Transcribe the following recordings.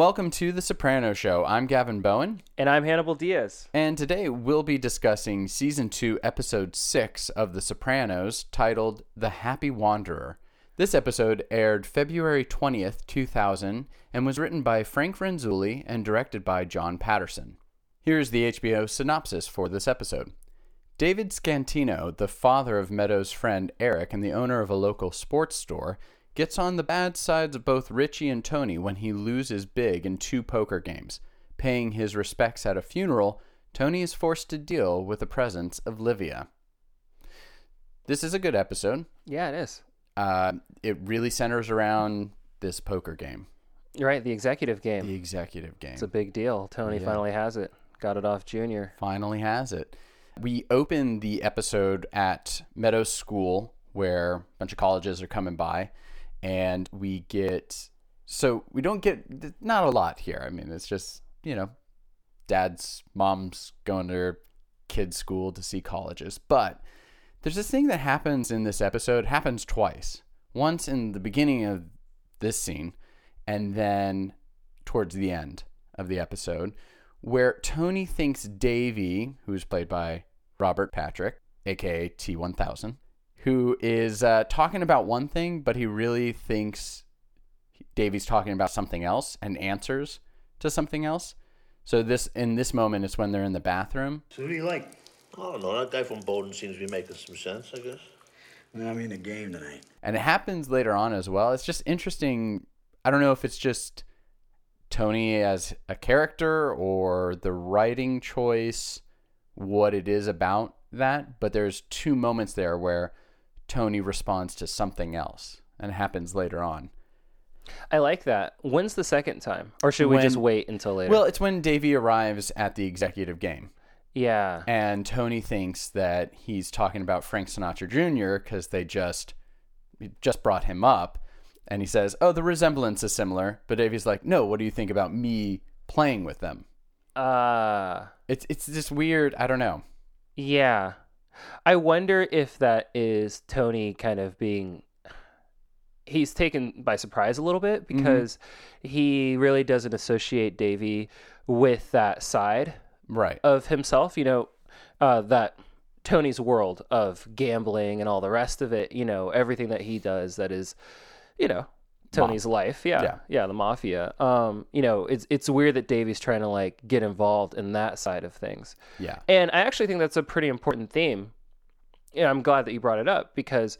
Welcome to The Soprano Show. I'm Gavin Bowen, And I'm Hannibal Diaz. and today we'll be discussing season 2, episode 6 of The Sopranos, titled The Happy Wanderer. This episode aired February 20th, 2000, and was written by Frank Renzulli and directed by John Patterson. Here's the HBO synopsis for this episode. David Scatino, the father of Meadows' friend Eric and the owner of a local sports store, gets on the bad sides of both Richie and Tony when he loses big in two poker games. Paying his respects at a funeral, Tony is forced to deal with the presence of Livia. This is a good episode. Yeah, it is. Uh, it really centers around this poker game, You're right. The executive game. the executive game. It's a big deal. Tony Yeah. finally has it. Got it off Junior. finally has it. We open the episode at Meadows School, where a bunch of colleges are coming by, and we get. So we don't get not a lot here. I mean, it's just you know, dad's mom's going to their kids' school to see colleges, but there's this thing that happens in this episode. Happens twice. Once in the beginning of this scene, and then towards the end of the episode, where Tony thinks Davy, who's played by Robert Patrick, aka T1000, who is uh, talking about one thing, but he really thinks Davy's talking about something else and answers to something else. So this in this moment is when they're in the bathroom. So who do you like? I don't know. That guy from Bowdoin seems to be making some sense, I guess. I mean, the game tonight. And it happens later on as well. It's just interesting. I don't know if it's just Tony as a character or the writing choice, what it is about that. But there's two moments there where Tony responds to something else, and it happens later on. I like that. When's the second time? Or should we just wait until later? Well, it's when Davy arrives at the executive game. yeah. And Tony thinks that he's talking about Frank Sinatra Jr. because they just just brought him up, and he says, "Oh, the resemblance is similar." But Davy's like, "No, what do you think about me playing with them?" Uh, It's it's just weird. I don't know. yeah. I wonder if that is Tony kind of being. He's taken by surprise a little bit because he really doesn't associate Davy with that side Right. of himself, you know, uh, that Tony's world of gambling and all the rest of it, you know, everything that he does that is, you know, Tony's life. Yeah, Yeah. yeah. the mafia. Um, you know, it's it's weird that Davy's trying to like get involved in that side of things. Yeah. And I actually think that's a pretty important theme. And I'm glad that you brought it up because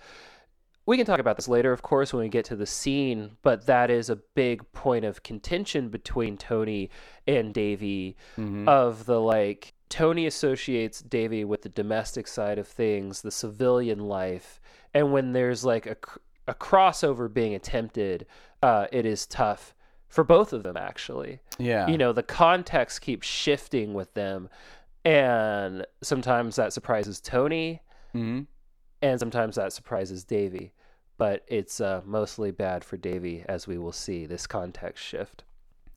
we can talk about this later, of course, when we get to the scene, but that is a big point of contention between Tony and Davy of the like Tony associates Davy with the domestic side of things, the civilian life, and when there's like a, a crossover being attempted, uh, it is tough for both of them actually Yeah. you know the context keeps shifting with them and sometimes that surprises tony hmm and sometimes that surprises davy but it's uh, mostly bad for davy as we will see this context shift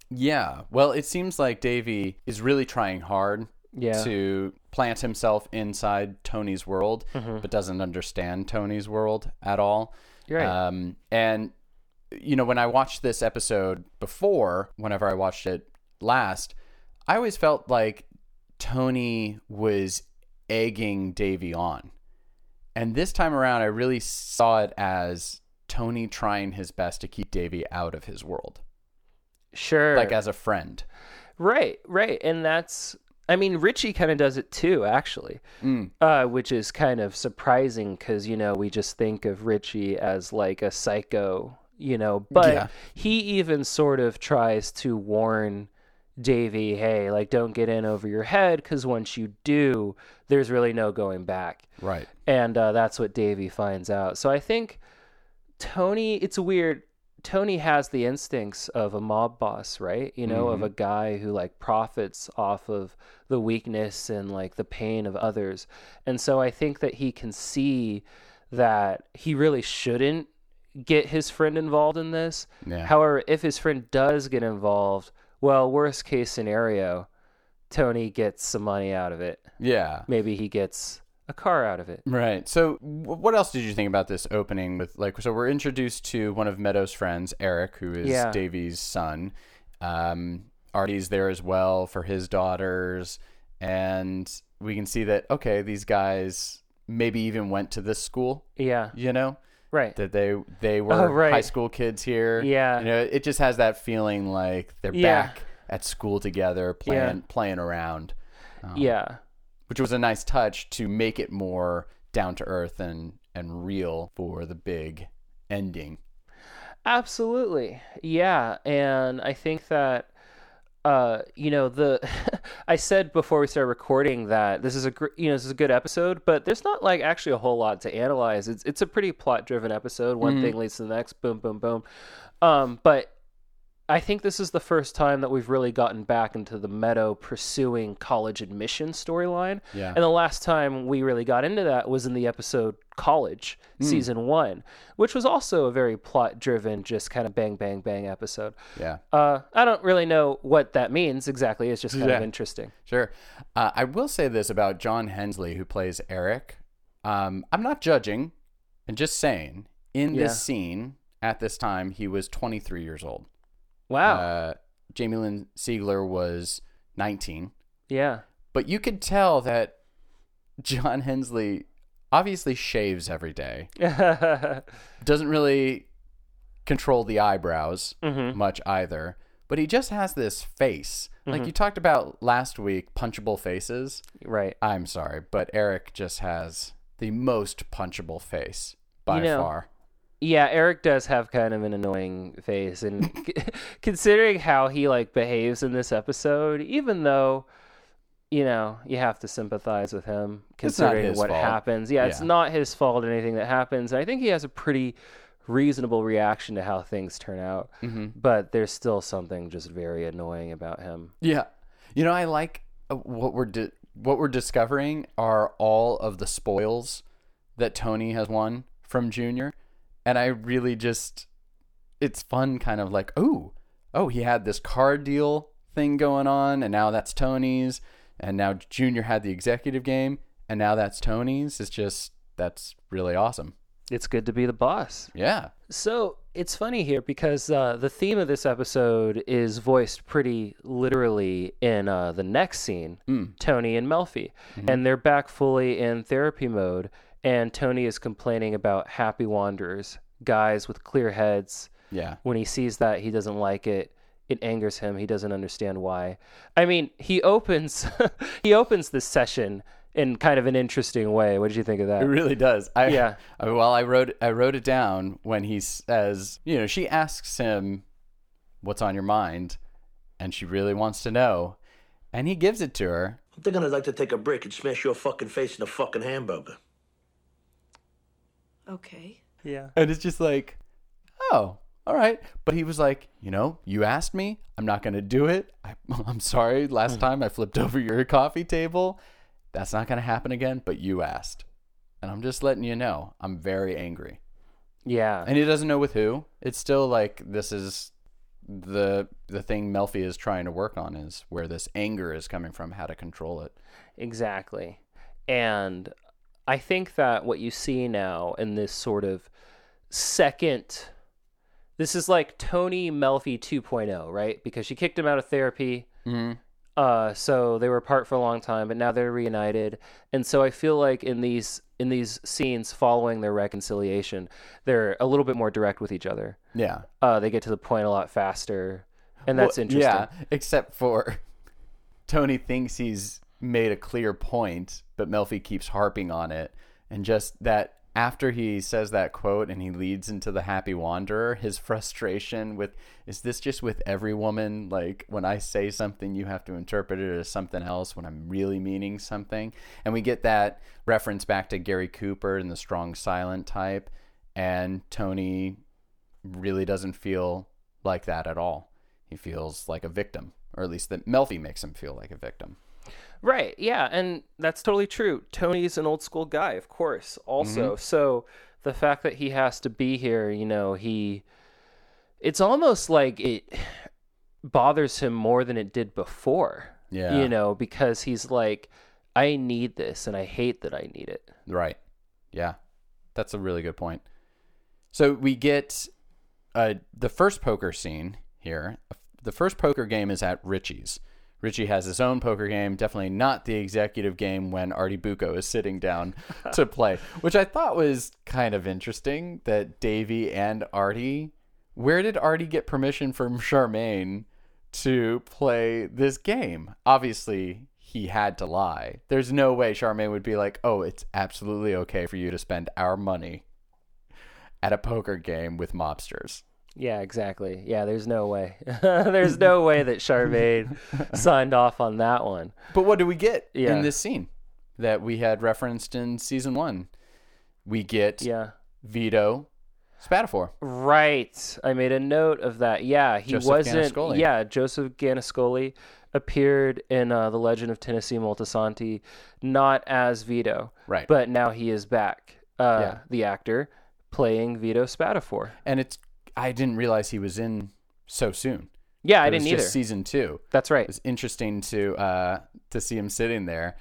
Yeah. Well, it seems like Davy is really trying hard Yeah. to plant himself inside Tony's world, but doesn't understand Tony's world at all. You're right. Um, and you know, when I watched this episode before, whenever I watched it last, I always felt like Tony was egging Davy on. And this time around, I really saw it as Tony trying his best to keep Davy out of his world, sure like as a friend. right right and that's i mean richie kind of does it too actually Mm. uh, which is kind of surprising because you know we just think of richie as like a psycho you know but Yeah. he even sort of tries to warn davy hey like don't get in over your head because once you do there's really no going back Right. and uh, that's what Davy finds out. So I think Tony, it's weird. Tony has the instincts of a mob boss, right? You know, of mm-hmm. a guy who like profits off of the weakness and like the pain of others. And so I think that he can see that he really shouldn't get his friend involved in this. Yeah. However, if his friend does get involved, well, worst case scenario, Tony gets some money out of it. Yeah. Maybe he gets a car out of it. Right. So, w- what else did you think about this opening? With like, so we're introduced to one of Meadows' friends, Eric, who is Yeah. Davy's son, Um, Artie's there as well for his daughters, and we can see that okay, these guys maybe even went to this school. Yeah. You know Right. that they they were Oh, right. high school kids here. Yeah. you know, it just has that feeling like they're Yeah. back at school together, playing playing around, yeah. Which was a nice touch to make it more down to earth and and real for the big ending. Absolutely. Yeah, and I think that uh you know the I said before we started recording that this is a gr- you know this is a good episode, but there's not like actually a whole lot to analyze. It's it's a pretty plot driven episode. One thing leads to the next, boom boom boom. Um but I think this is the first time that we've really gotten back into the Meadow pursuing college admission storyline. Yeah. And the last time we really got into that was in the episode College, Hmm. season one, which was also a very plot driven, just kind of bang, bang, bang episode. Yeah. Uh, I don't really know what that means exactly. It's just kind Yeah. of interesting. Sure. Uh, I will say this about John Hensley, who plays Eric. Um, I'm not judging, and just saying, in Yeah. this scene at this time, he was 23 years old. Wow. Uh, Jamie Lynn Sigler was 19. yeah. But you could tell that John Hensley obviously shaves every day, doesn't really control the eyebrows Mhm. much either. But he just has this face. Mm-hmm. Like you talked about last week, punchable faces. right. I'm sorry, but Eric just has the most punchable face by You know, far. Yeah, Eric does have kind of an annoying face, and considering how he like behaves in this episode, even though you know you have to sympathize with him, considering what fault. happens. Yeah, it's not his fault anything that happens. And I think he has a pretty reasonable reaction to how things turn out, Mm-hmm. but there's still something just very annoying about him. Yeah, you know, I like uh, what we're di- what we're discovering are all of the spoils that Tony has won from Junior, and I really just it's fun, kind of like oh oh he had this card deal thing going on, and now that's Tony's, and now Junior had the executive game, and now that's Tony's. It's just that's really awesome. It's good to be the boss. Yeah. So it's funny here because uh, the theme of this episode is voiced pretty literally in uh, the next scene Tony and Melfi. And they're back fully in therapy mode. And Tony is complaining about happy wanderers, guys with clear heads. Yeah. When he sees that, he doesn't like it. It angers him. He doesn't understand why. I mean, he opens he opens this session in kind of an interesting way. What did you think of that? It really does. I, Yeah. I, well, I wrote I wrote it down when he says, you know, she asks him, "What's on your mind?" and she really wants to know, and he gives it to her. I'm thinking I'd like to take a break and smash your fucking face in a fucking hamburger. Okay. Yeah. And it's just like, oh, all right. But he was like, you know, you asked me. I'm not going to do it. I, I'm sorry. Last hmm. time I flipped over your coffee table. That's not going to happen again. But you asked. And I'm just letting you know, I'm very angry. Yeah. And he doesn't know with who. It's still like this is the the thing Melfi is trying to work on is where this anger is coming from, how to control it. Exactly. And I think that what you see now in this sort of second this is like Tony Melfi 2.0, right? Because she kicked him out of therapy. Mm-hmm. Uh, so they were apart for a long time, but now they're reunited. And so I feel like in these in these scenes following their reconciliation, they're a little bit more direct with each other. Yeah. Uh, they get to the point a lot faster, and that's Well, interesting. Yeah, except for Tony thinks he's made a clear point, but Melfi keeps harping on it. And just that after he says that quote and he leads into the happy wanderer, his frustration with is this just with every woman? Like when I say something, you have to interpret it as something else when I'm really meaning something. And we get that reference back to Gary Cooper and the strong silent type. And Tony really doesn't feel like that at all. He feels like a victim, or at least that Melfi makes him feel like a victim. Right. Yeah, and that's totally true. Tony's an old school guy, of course. Also, so the fact that he has to be here, you know, he it's almost like it bothers him more than it did before. Yeah. You know, because he's like I need this and I hate that I need it. Right. Yeah. That's a really good point. So we get uh, the first poker scene here, the first poker game is at Richie's. Richie has his own poker game, definitely not the executive game when Artie Bucco is sitting down to play, which I thought was kind of interesting that Davey and Artie. Where did Artie get permission from Charmaine to play this game? Obviously, he had to lie. There's no way Charmaine would be like, "Oh, it's absolutely okay for you to spend our money at a poker game with mobsters." Yeah, exactly. Yeah, there's no way. there's no way that Charmaine signed off on that one. But what do we get Yeah. in this scene that we had referenced in season one? We get Yeah. Vito Spatafore. Right. I made a note of that. Yeah, he Joseph wasn't. Gannascoli. Yeah, Joseph Gannascoli appeared in uh, The Legend of Tennessee Moltisanti, not as Vito, Right. but now he is back. Uh, Yeah. The actor playing Vito Spatafore. and it's I didn't realize he was in so soon. Yeah, I It didn't either. just season two. That's right. It's interesting to uh, to see him sitting there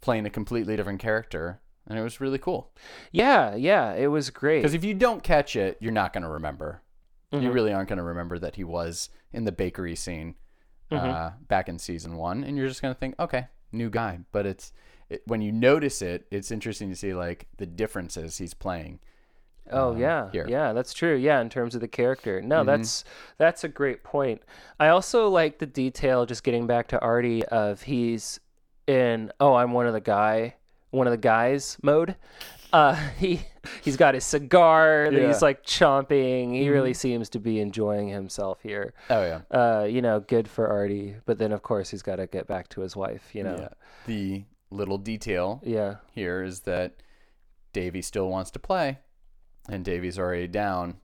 playing a completely different character, and it was really cool. Yeah, yeah, it was great. Because if you don't catch it, you're not going to remember. You Mm-hmm. really aren't going to remember that he was in the bakery scene uh, Mm-hmm. back in season one, and you're just going to think, okay, new guy. But it's it, when you notice it, it's interesting to see like the differences he's playing. Oh uh, yeah, here. yeah, that's true. Yeah, in terms of the character, no, Mm-hmm. that's that's a great point. I also like the detail. Just getting back to Artie, of he's in oh, I'm one of the guy, one of the guys mode. Uh, he he's got his cigar Yeah. Mm-hmm. he's like chomping. He really seems to be enjoying himself here. Oh yeah, Uh, you know, good for Artie. But then of course he's got to get back to his wife. You know, yeah. The little detail yeah, here is that Davey still wants to play, and Davey's already down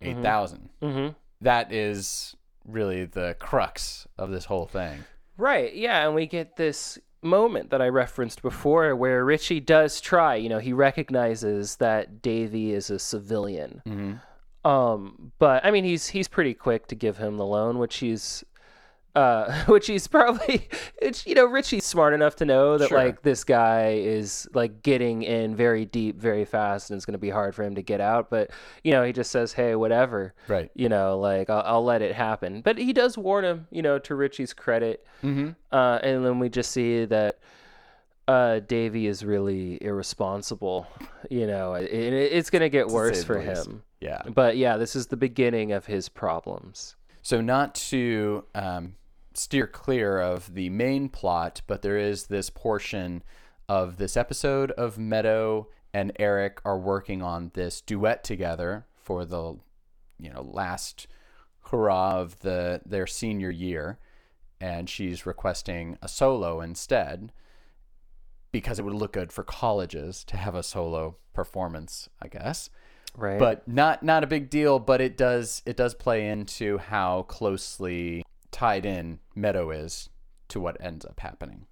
eight thousand. mm-hmm. That is really the crux of this whole thing. Right. Yeah, and we get this moment that I referenced before where Richie does try, you know, he recognizes that Davy is a civilian. Mm-hmm. Um, but I mean he's he's pretty quick to give him the loan, which he's uh which he's probably it's you know, Richie's smart enough to know that Sure. like this guy is like getting in very deep very fast and it's going to be hard for him to get out, but you know, he just says, "Hey, whatever." Right. You know, like I'll, I'll let it happen. But he does warn him, you know, to Richie's credit. Mm-hmm. Uh, and then we just see that uh, Davy is really irresponsible. You know, it, it, it's going to get worse for least. him. Yeah. But yeah, this is the beginning of his problems. So not to um, steer clear of the main plot, but there is this portion of this episode of Meadow and Eric are working on this duet together for the you know last hurrah of the their senior year, and she's requesting a solo instead because it would look good for colleges to have a solo performance, I guess Right. but not not a big deal but it does it does play into how closely tied in meadow is to what ends up happening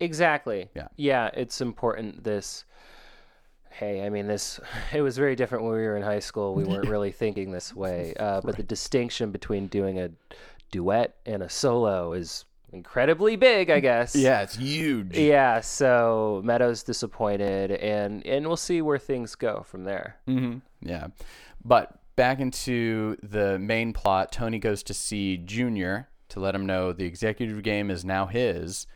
exactly. Yeah. Yeah, it's important this Hey, I mean this it was very different when we were in high school. We weren't really thinking this way. Uh, but the distinction between doing a duet and a solo is incredibly big, I guess. yeah it's huge Yeah, so Meadows disappointed, and and we'll see where things go from there. hmm yeah but back into the main plot tony goes to see junior to let him know the executive game is now his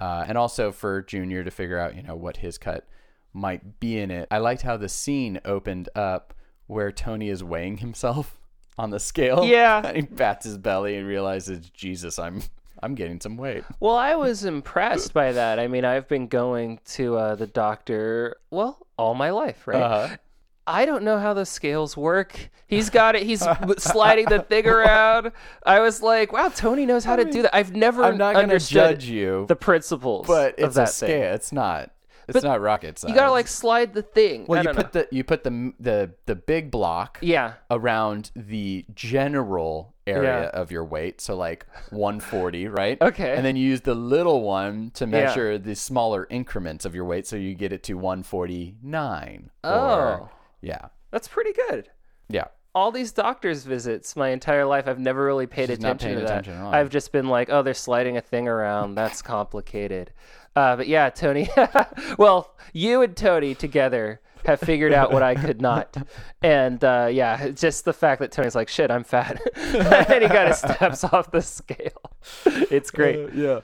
uh, and also for junior to figure out you know what his cut might be in it i liked how the scene opened up where tony is weighing himself on the scale Yeah. and he bats his belly and realizes jesus i'm i'm getting some weight Well, I was impressed by that. I mean, I've been going to uh, the doctor well all my life, right? uh-huh. I don't know how the scales work. He's got it. He's sliding the thing around. I was like, wow, Tony knows how to do that. I've never i'm not going to understood judge you the principles but of it's that a thing. scale it's not it's not rocket science You gotta like slide the thing. Well, I you put know. the you put the the the big block yeah, around the general area Yeah. of your weight, so like 140, right? Okay. And then you use the little one to measure the smaller increments of your weight, so you get it to 149. Oh. Or, yeah, that's pretty good. yeah. all these doctor's visits my entire life i've never really paid not attention paying to that attention at all. i've just been like oh they're sliding a thing around that's complicated uh, but yeah tony well you and tony together have figured out what I could not. And uh, yeah, just the fact that Tony's like, shit, I'm fat. and he kind of steps off the scale. It's great. yeah.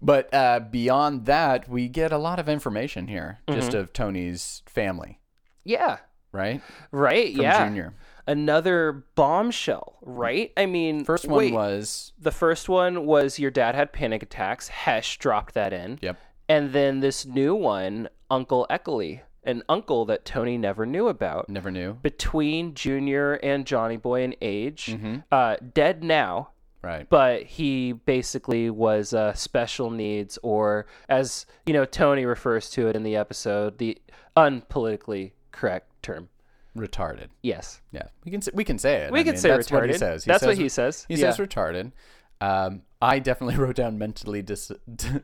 But uh, beyond that, we get a lot of information here, just Mm-hmm. of Tony's family, yeah. Right? Right. From yeah. Junior. Another bombshell, right? I mean, First one wait, was the first one was your dad had panic attacks. Hesh dropped that in. yep. And then this new one, Uncle Eckley, an uncle that Tony never knew about. Never knew. Between Junior and Johnny Boy in age, Mm-hmm. uh, dead now, Right. but he basically was uh, special needs, or as you know, Tony refers to it in the episode, the unpolitically correct term. retarded. Yes, Yeah, we can say, we can say it. we I can mean, say that's retarded. What he says. That's says, what he says. He Yeah. says retarded. Um, I definitely wrote down mentally dis-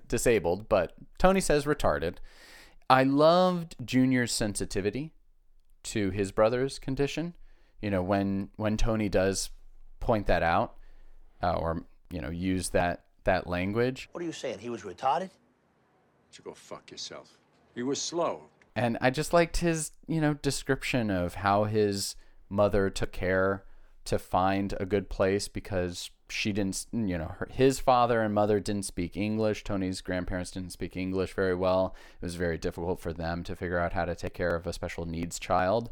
disabled, but Tony says retarded. I loved Junior's sensitivity to his brother's condition. You know, when when Tony does point that out, uh, or you know, use that that language, What are you saying? He was retarded? you go fuck yourself. He was slow. And I just liked his you know description of how his mother took care to find a good place because she didn't you know her, his father and mother didn't speak english. Tony's grandparents didn't speak english very well. It was very difficult for them to figure out how to take care of a special needs child.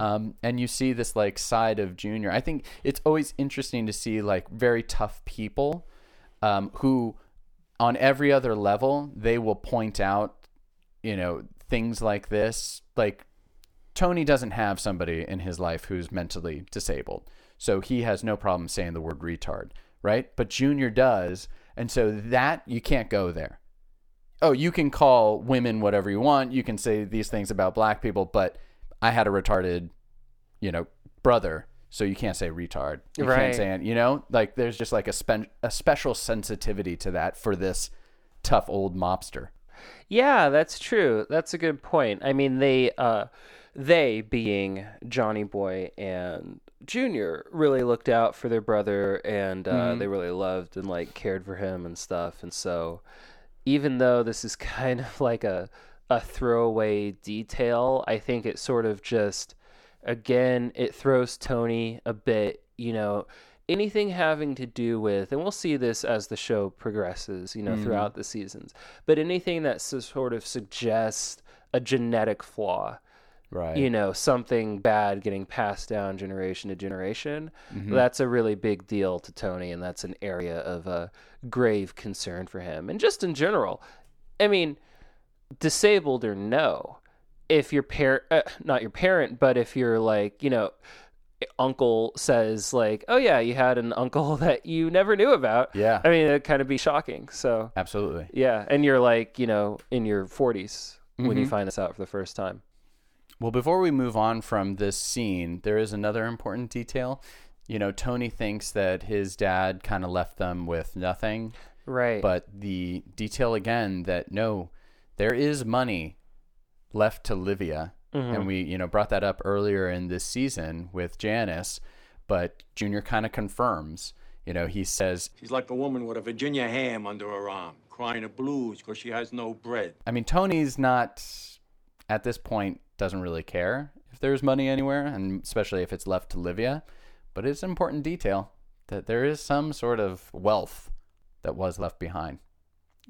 Um, and you see this like side of junior. I think it's always interesting to see like very tough people um, who on every other level they will point out you know things like this like Tony doesn't have somebody in his life who's mentally disabled. So he has no problem saying the word retard, right? But Junior does. And so that you can't go there. Oh, you can call women whatever you want. You can say these things about black people, but I had a retarded, you know, brother. So you can't say retard. You Right. can't say, you know, like there's just like a, spen- a special sensitivity to that for this tough old mobster. Yeah, that's true. That's a good point. I mean, they, uh, they being Johnny Boy and Junior, really looked out for their brother, and uh, they really loved and like cared for him and stuff. And so, even though this is kind of like a a throwaway detail, I think it sort of just, again, it throws Tony a bit. You know, anything having to do with, and we'll see this as the show progresses, you know, throughout the seasons, but anything that sort of suggests a genetic flaw, Right. you know, something bad getting passed down generation to generation, Mm-hmm. that's a really big deal to Tony, and that's an area of uh, grave concern for him. And just in general, I mean, disabled or no, if your parent, uh, not your parent, but if you're like, you know, uncle says like, oh yeah, you had an uncle that you never knew about. Yeah. I mean, it'd kind of be shocking. So Absolutely. yeah, and you're like, you know, in your 40s when Mm-hmm. you find this out for the first time. Well, before we move on from this scene, there is another important detail. You know, Tony thinks that his dad kind of left them with nothing, Right. but the detail again that no, there is money left to Livia. And mm-hmm. we, you know, brought that up earlier in this season with Janice, but Junior kind of confirms. You know, he says, She's like a woman with a Virginia ham under her arm, crying the blues because she has no bread. I mean, Tony's not at this point doesn't really care if there's money anywhere, and especially if it's left to Livia. But it's an important detail that there is some sort of wealth that was left behind.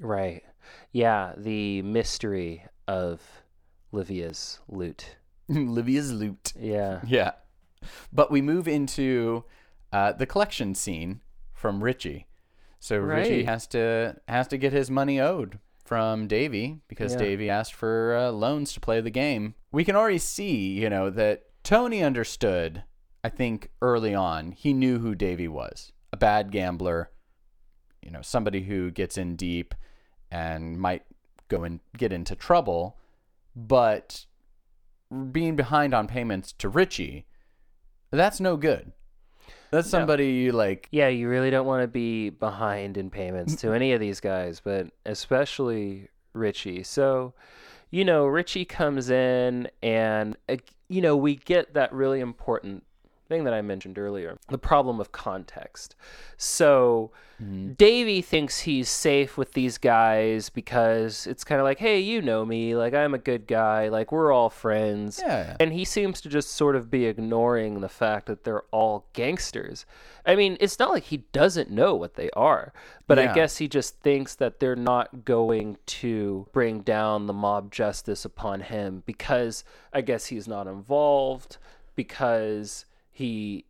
Right. Yeah, the mystery of Livia's loot. Livia's loot. Yeah. Yeah. But we move into uh, the collection scene from Richie. So Richie has to has to get his money owed from Davy because Yeah. Davy asked for uh, loans to play the game. We can already see, you know, that Tony understood. I think early on he knew who Davy was, a bad gambler, you know, somebody who gets in deep and might go and get into trouble, but being behind on payments to Richie, that's no good. That's somebody you like. Yeah, you really don't want to be behind in payments to any of these guys, but especially Richie. So, you know, Richie comes in and, uh, you know, we get that really important thing that I mentioned earlier the problem of context. So, mm-hmm. Davey thinks he's safe with these guys because it's kind of like, hey, you know me. Like, I'm a good guy. Like, we're all friends. Yeah. And he seems to just sort of be ignoring the fact that they're all gangsters. I mean, it's not like he doesn't know what they are, but I guess he just thinks that they're not going to bring down the mob justice upon him because I guess he's not involved, because he,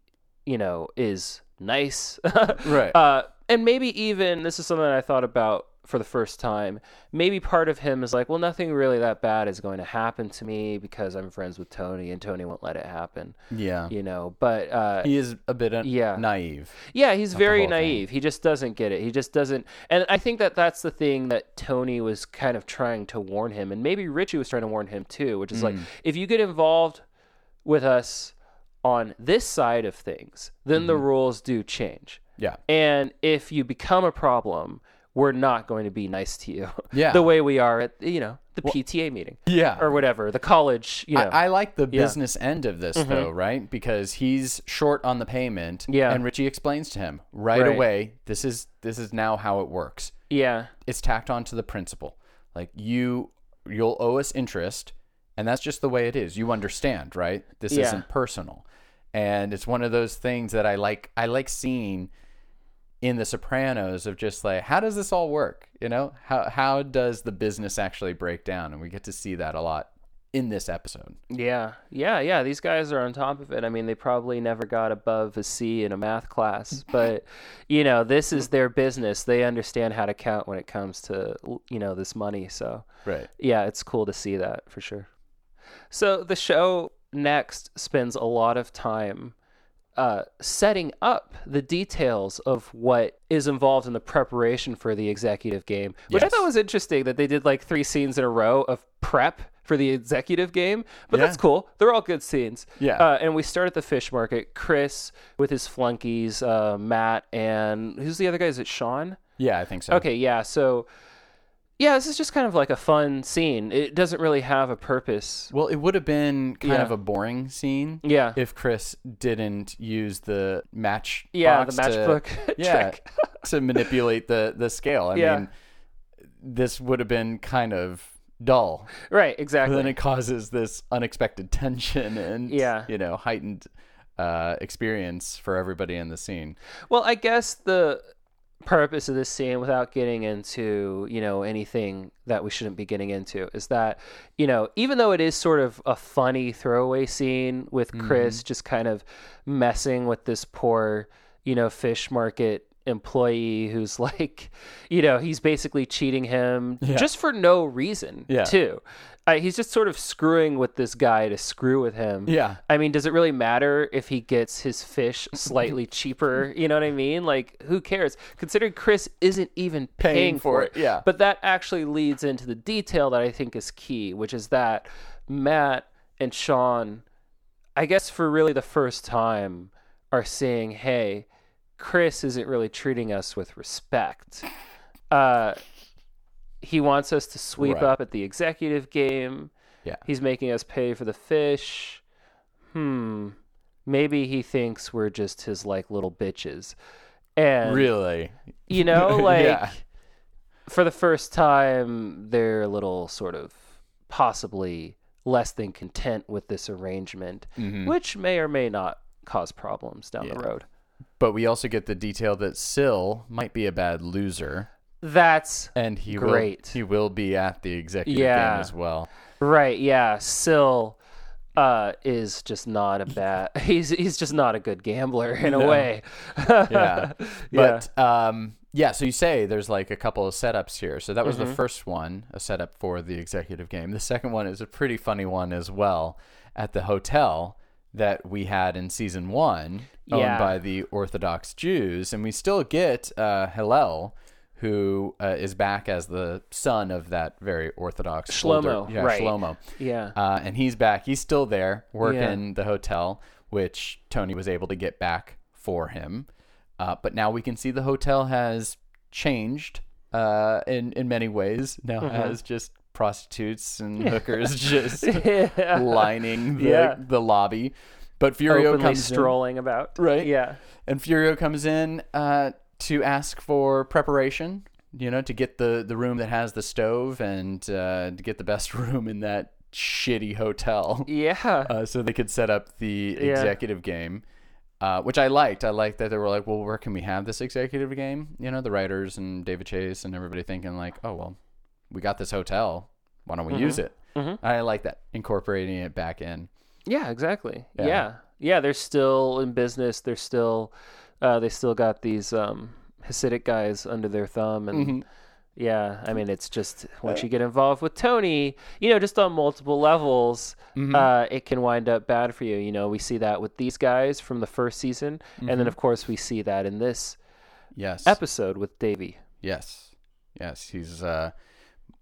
you know, is nice. Right. Uh, and maybe even this is something I thought about for the first time. Maybe part of him is like, well, nothing really that bad is going to happen to me because I'm friends with Tony, and Tony won't let it happen. Yeah. You know, but uh, He is a bit uh, Yeah. naive. yeah, he's very whole thing. naive. He just doesn't get it. He just doesn't. And I think that that's the thing that Tony was kind of trying to warn him, and maybe Richie was trying to warn him too, which is like, Mm. if you get involved with us on this side of things, then Mm-hmm. the rules do change. Yeah. And if you become a problem, we're not going to be nice to you. Yeah. the way we are at you know the PTA meeting. Yeah. Or whatever the college. You know. I, I like the Yeah. Mm-hmm. business end of this though, right? Because he's short on the payment, Yeah. and Richie explains to him right, Right. away. This is this is now how it works. yeah. It's tacked on to the principal. Like you, you'll owe us interest, and that's just the way it is. You understand, right? This Yeah. isn't personal, and it's one of those things that I like. I like seeing in The Sopranos of just like how does this all work? You know, how how does the business actually break down? And we get to see that a lot in this episode. Yeah, yeah, yeah. These guys are on top of it. I mean, they probably never got above a C in a math class, but you know, this is their business. They understand how to count when it comes to you know this money. So Right. yeah, it's cool to see that for sure. So the show next spends a lot of time uh, setting up the details of what is involved in the preparation for the executive game, which I thought was interesting that they did like three scenes in a row of prep for the executive game. But that's cool. They're all good scenes. Yeah. Uh, and we start at the fish market. Chris with his flunkies, uh, Matt, and who's the other guy? Is it Sean? Yeah, I think so. Okay, yeah. So, yeah, this is just kind of like a fun scene. It doesn't really have a purpose. Well, it would have been kind Yeah. of a boring scene Yeah. if Chris didn't use the match. Yeah, box the to- matchbook yeah, trick. to manipulate the the scale. I Yeah. mean, this would have been kind of dull. Right, But exactly. then it causes this unexpected tension and Yeah. you know heightened uh, experience for everybody in the scene. Well, I guess the purpose of this scene, without getting into you know anything that we shouldn't be getting into, is that you know even though it is sort of a funny throwaway scene with mm-hmm. Chris just kind of messing with this poor you know fish market employee who's like you know he's basically cheating him Yeah. just for no reason Yeah. too uh, he's just sort of screwing with this guy to screw with him Yeah. I mean, does it really matter if he gets his fish slightly cheaper? You know what I mean? Like, who cares? Considering Chris isn't even paying, Paying for for it. it, yeah. But that actually leads into the detail that I think is key, which is that Matt and Sean, I guess for really the first time, are saying, hey, Chris isn't really treating us with respect. Uh, he wants us to sweep Right. up at the executive game. Yeah. He's making us pay for the fish. Hmm. Maybe he thinks we're just his like little bitches. And Really. you know, like Yeah. for the first time they're a little sort of possibly less than content with this arrangement, which may or may not cause problems down the Mm-hmm. Road. But we also get the detail that Syl might be a bad loser, That's and he Great. will he will be at the executive Yeah. game as well. right. Yeah, Syl uh, is just not a bad. He's he's just not a good gambler in a way. yeah. Yeah. But um yeah, so you say there's like a couple of setups here. So that was Mm-hmm. the first one, a setup for the executive game. The second one is a pretty funny one as well at the hotel that we had in season 1 owned Yeah. by the Orthodox Jews and we still get uh Hillel who uh, is back as the son of that very Orthodox Shlomo, older- yeah, right. Shlomo. yeah. Uh, and he's back. He's still there working the hotel, which Tony was able to get back for him. Uh, but now we can see the hotel has changed uh, in in many ways. Now Mm-hmm. has just prostitutes and hookers just Yeah. lining the, Yeah. the lobby. But Furio openly comes in, strolling about. Right. Yeah. and Furio comes in uh, to ask for preparation. You know, to get the the room that has the stove and uh, to get the best room in that shitty hotel. Yeah. uh, so they could set up the Yeah. executive game, uh, which I liked. I liked that they were like, "Well, where can we have this executive game?" You know, the writers and David Chase and everybody thinking like, "Oh, well, we got this hotel. Why don't we use it?" Mhm. I like that incorporating it back in. Yeah, exactly. Yeah. Yeah. yeah. they're still in business. They're still uh, they still got these um Hasidic guys under their thumb and Mm-hmm. yeah, I mean it's just Uh, once you get involved with Tony, you know, just on multiple levels, Mm-hmm. uh, it can wind up bad for you. You know, we see that with these guys from the first season, and Mm-hmm. then of course we see that in this Yes. episode with Davy. Yes. Yes. He's uh,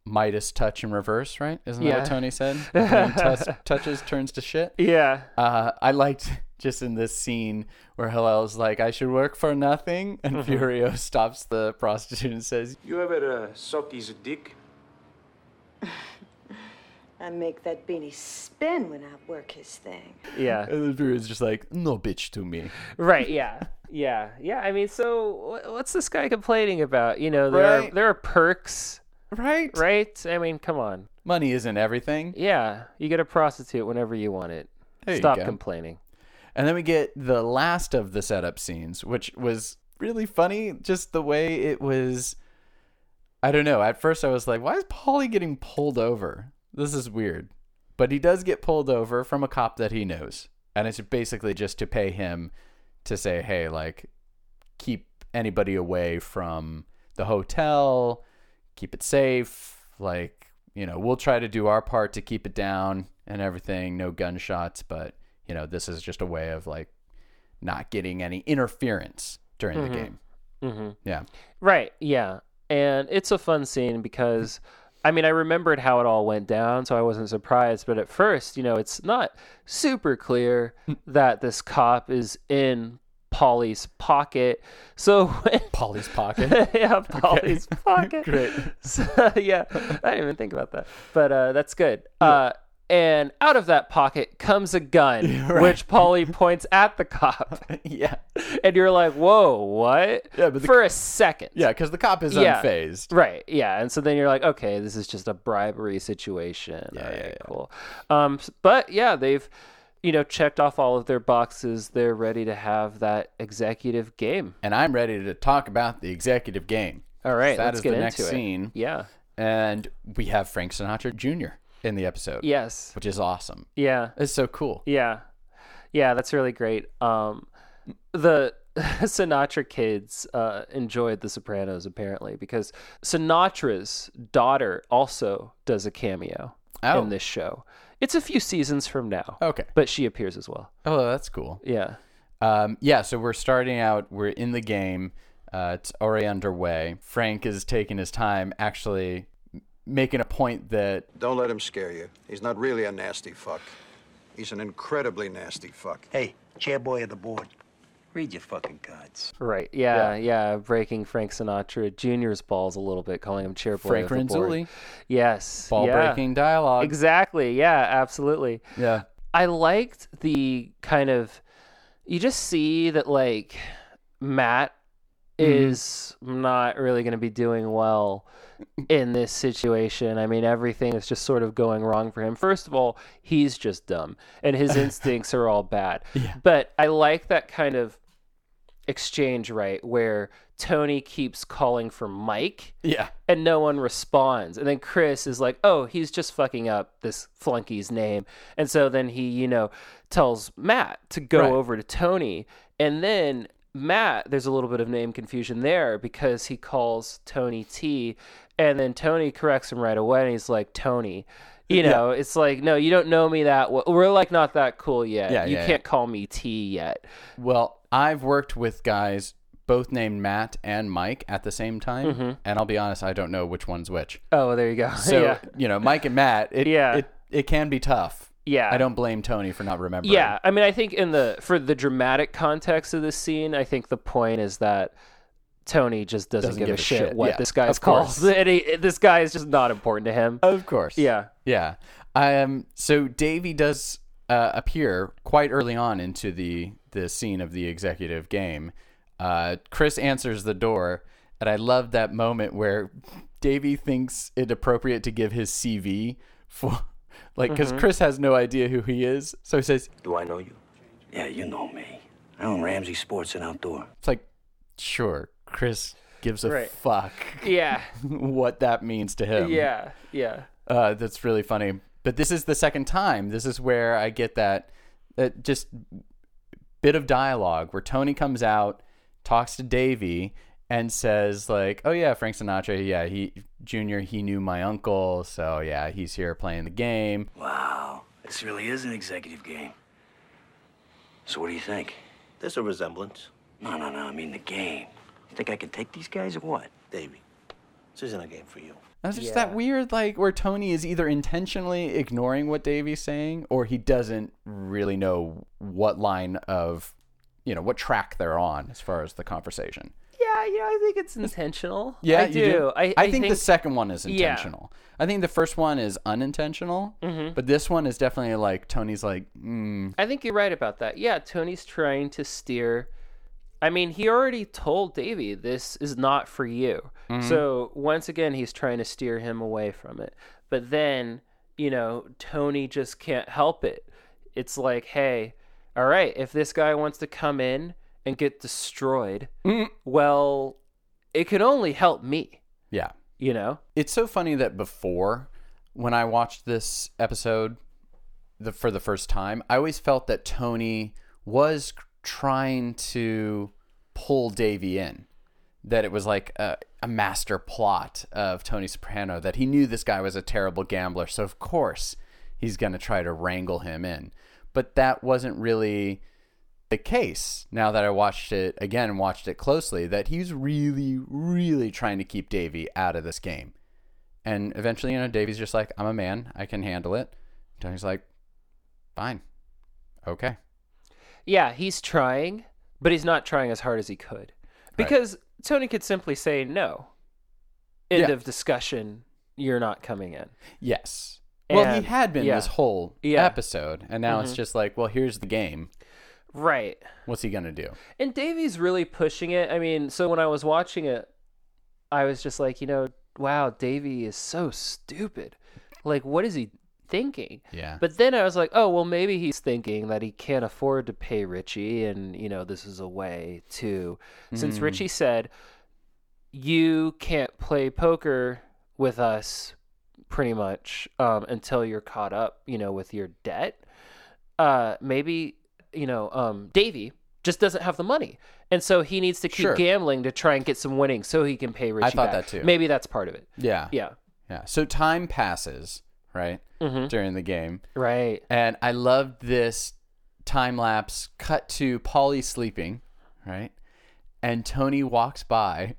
Midas touch in reverse, right? Isn't that what Tony said? Touch, touches turns to shit. Yeah. Uh, I liked just in this scene where Hillel's like, I should work for nothing. And Mm-hmm. Furio stops the prostitute and says, You ever uh, suck his dick? I make that beanie spin when I work his thing. Yeah. and then Furio's just like, no bitch to me. Right. Yeah. Yeah. Yeah. I mean, so what's this guy complaining about? You know, there are there are perks, Right? right? I mean, come on. Money isn't everything. Yeah, you get a prostitute whenever you want it. There you Stop go. complaining. And then we get the last of the setup scenes, which was really funny. Just the way it was. I don't know. At first, I was like, why is Paulie getting pulled over? This is weird. But he does get pulled over from a cop that he knows. And it's basically just to pay him to say, hey, like, keep anybody away from the hotel, keep it safe. Like, you know, we'll try to do our part to keep it down and everything. No gunshots, but, you know, this is just a way of, like, not getting any interference during the game. hmm Yeah. Right. Yeah. And it's a fun scene because, I mean, I remembered how it all went down, so I wasn't surprised. But at first, you know, it's not super clear that this cop is in Paulie's pocket. So when Polly's pocket. yeah, Polly's pocket. Great. So, yeah, I didn't even think about that, but uh, that's good. Uh, and out of that pocket comes a gun, right. which Paulie points at the cop, yeah. and you're like, "Whoa, what?" Yeah, but the- for a second, Yeah, because the cop is Yeah. unfazed. Right. Yeah. And so then you're like, okay, this is just a bribery situation. Yeah, yeah, yeah. cool. Um, but yeah, they've, you know, checked off all of their boxes. They're ready to have that executive game. And I'm ready to talk about the executive game. All right. That let's is get the into next it. scene. Yeah. And we have Frank Sinatra Jr. in the episode. Yes. Which is awesome. Yeah. It's so cool. Yeah. Yeah. That's really great. Um, the Sinatra kids uh, enjoyed The Sopranos apparently because Sinatra's daughter also does a cameo Oh. in this show. It's a few seasons from now. Okay. but she appears as well. Oh, that's cool. Yeah. Um, yeah, so we're starting out. We're in the game. Uh, it's already underway. Frank is taking his time, actually making a point that Don't let him scare you. He's not really a nasty fuck. He's an incredibly nasty fuck. Hey, chairboy of the board, read your fucking cards. Right. Yeah, yeah. Breaking Frank Sinatra Jr.'s balls a little bit, calling him chairboy. Frank of the board. Renzulli, Yes. ball yeah. breaking dialogue. Exactly. Yeah. Absolutely. yeah. I liked the kind of. You just see that like Matt Mm-hmm. is not really going to be doing well in this situation. I mean, everything is just sort of going wrong for him. First of all, he's just dumb and his instincts are all bad. But I like that kind of exchange, right? Where Tony keeps calling for Mike Yeah. and no one responds. And then Chris is like, oh, he's just fucking up this flunky's name. And so then he, you know, tells Matt to go Right. over to Tony. And then Matt, there's a little bit of name confusion there because he calls Tony T. And then Tony corrects him right away. And he's like, Tony. You know, it's like, no, you don't know me that well. We're like not that cool yet. Yeah, you yeah, can't call me T yet. Well, I've worked with guys both named Matt and Mike at the same time, mm-hmm. and I'll be honest, I don't know which one's which. Oh, there you go. So yeah. you know, Mike and Matt, it, Yeah. it it can be tough. Yeah. I don't blame Tony for not remembering. Yeah, I mean, I think in the for the dramatic context of this scene, I think the point is that Tony just doesn't, Doesn't give, give a shit, shit. what Yeah, this guy's called. And he, this guy is just not important to him. of course. Yeah. yeah. Um. So Davey does uh, appear quite early on into the the scene of the executive game. Uh, Chris answers the door, and I love that moment where Davey thinks it appropriate to give his CV for, like, because Chris has no idea who he is, so he says, Do I know you? Yeah, you know me. I own Ramsey Sports and Outdoor. "It's like, sure." Chris gives a Right. fuck Yeah. what that means to him. Yeah. Yeah. Uh, that's really funny. But this is the second time. This is where I get that that just bit of dialogue where Tony comes out, talks to Davey, and says like, "Oh yeah, Frank Sinatra. Yeah, he Junior. He knew my uncle, so yeah, he's here playing the game." Wow, this really is an executive game. So what do you think? There's a resemblance. No, no, no, I mean the game. You think I can take these guys or what? Davey, this isn't a game for you. That's just that weird like where Tony is either intentionally ignoring what Davey's saying, or he doesn't really know what line of, you know, what track they're on as far as the conversation. Yeah, you know, I think it's intentional. Yeah, I you do. I, I, think, the second one is intentional. Yeah. I think the first one is unintentional, Mm-hmm. but this one is definitely like Tony's like, mm, I think you're right about that. Yeah, Tony's trying to steer. I mean, he already told Davey this is not for you. So once again, he's trying to steer him away from it. But then, you know, Tony just can't help it. It's like, hey, all right, if this guy wants to come in and get destroyed, mm. well, it can only help me, yeah. you know? It's so funny that before, when I watched this episode the for the first time, I always felt that Tony was trying to pull Davey in. That it was like a, a master plot of Tony Soprano. That he knew this guy was a terrible gambler, so of course he's going to try to wrangle him in. But that wasn't really the case now that I watched it again and watched it closely that he's really, really trying to keep Davey out of this game. And eventually, you know, Davey's just like, I'm a man, I can handle it. Tony's like, fine. Okay. Yeah, he's trying, but he's not trying as hard as he could. Because Tony could simply say no. End Yeah. of discussion. You're not coming in. Yes. well, he had been yeah. this whole Yeah. Mm-hmm. episode, and now it's just like, well, here's the game. Right. What's he going to do? And Davey's really pushing it. I mean, so when I was watching it, I was just like, you know, wow, Davey is so stupid. Like, what is he thinking? Yeah. But then I was like, oh, well, maybe he's thinking that he can't afford to pay Richie, and you know, this is a way to, since Richie said, you can't play poker with us, pretty much, um, until you're caught up, you know, with your debt. Uh, maybe you know, um, Davey just doesn't have the money, and so he needs to keep Sure. gambling to try and get some winnings so he can pay Richie. thought back. that too. Maybe that's part of it. yeah. Yeah. Yeah. So time passes, right? Mm-hmm. During the game. Right. And I loved this time lapse cut to Paulie sleeping, right? And Tony walks by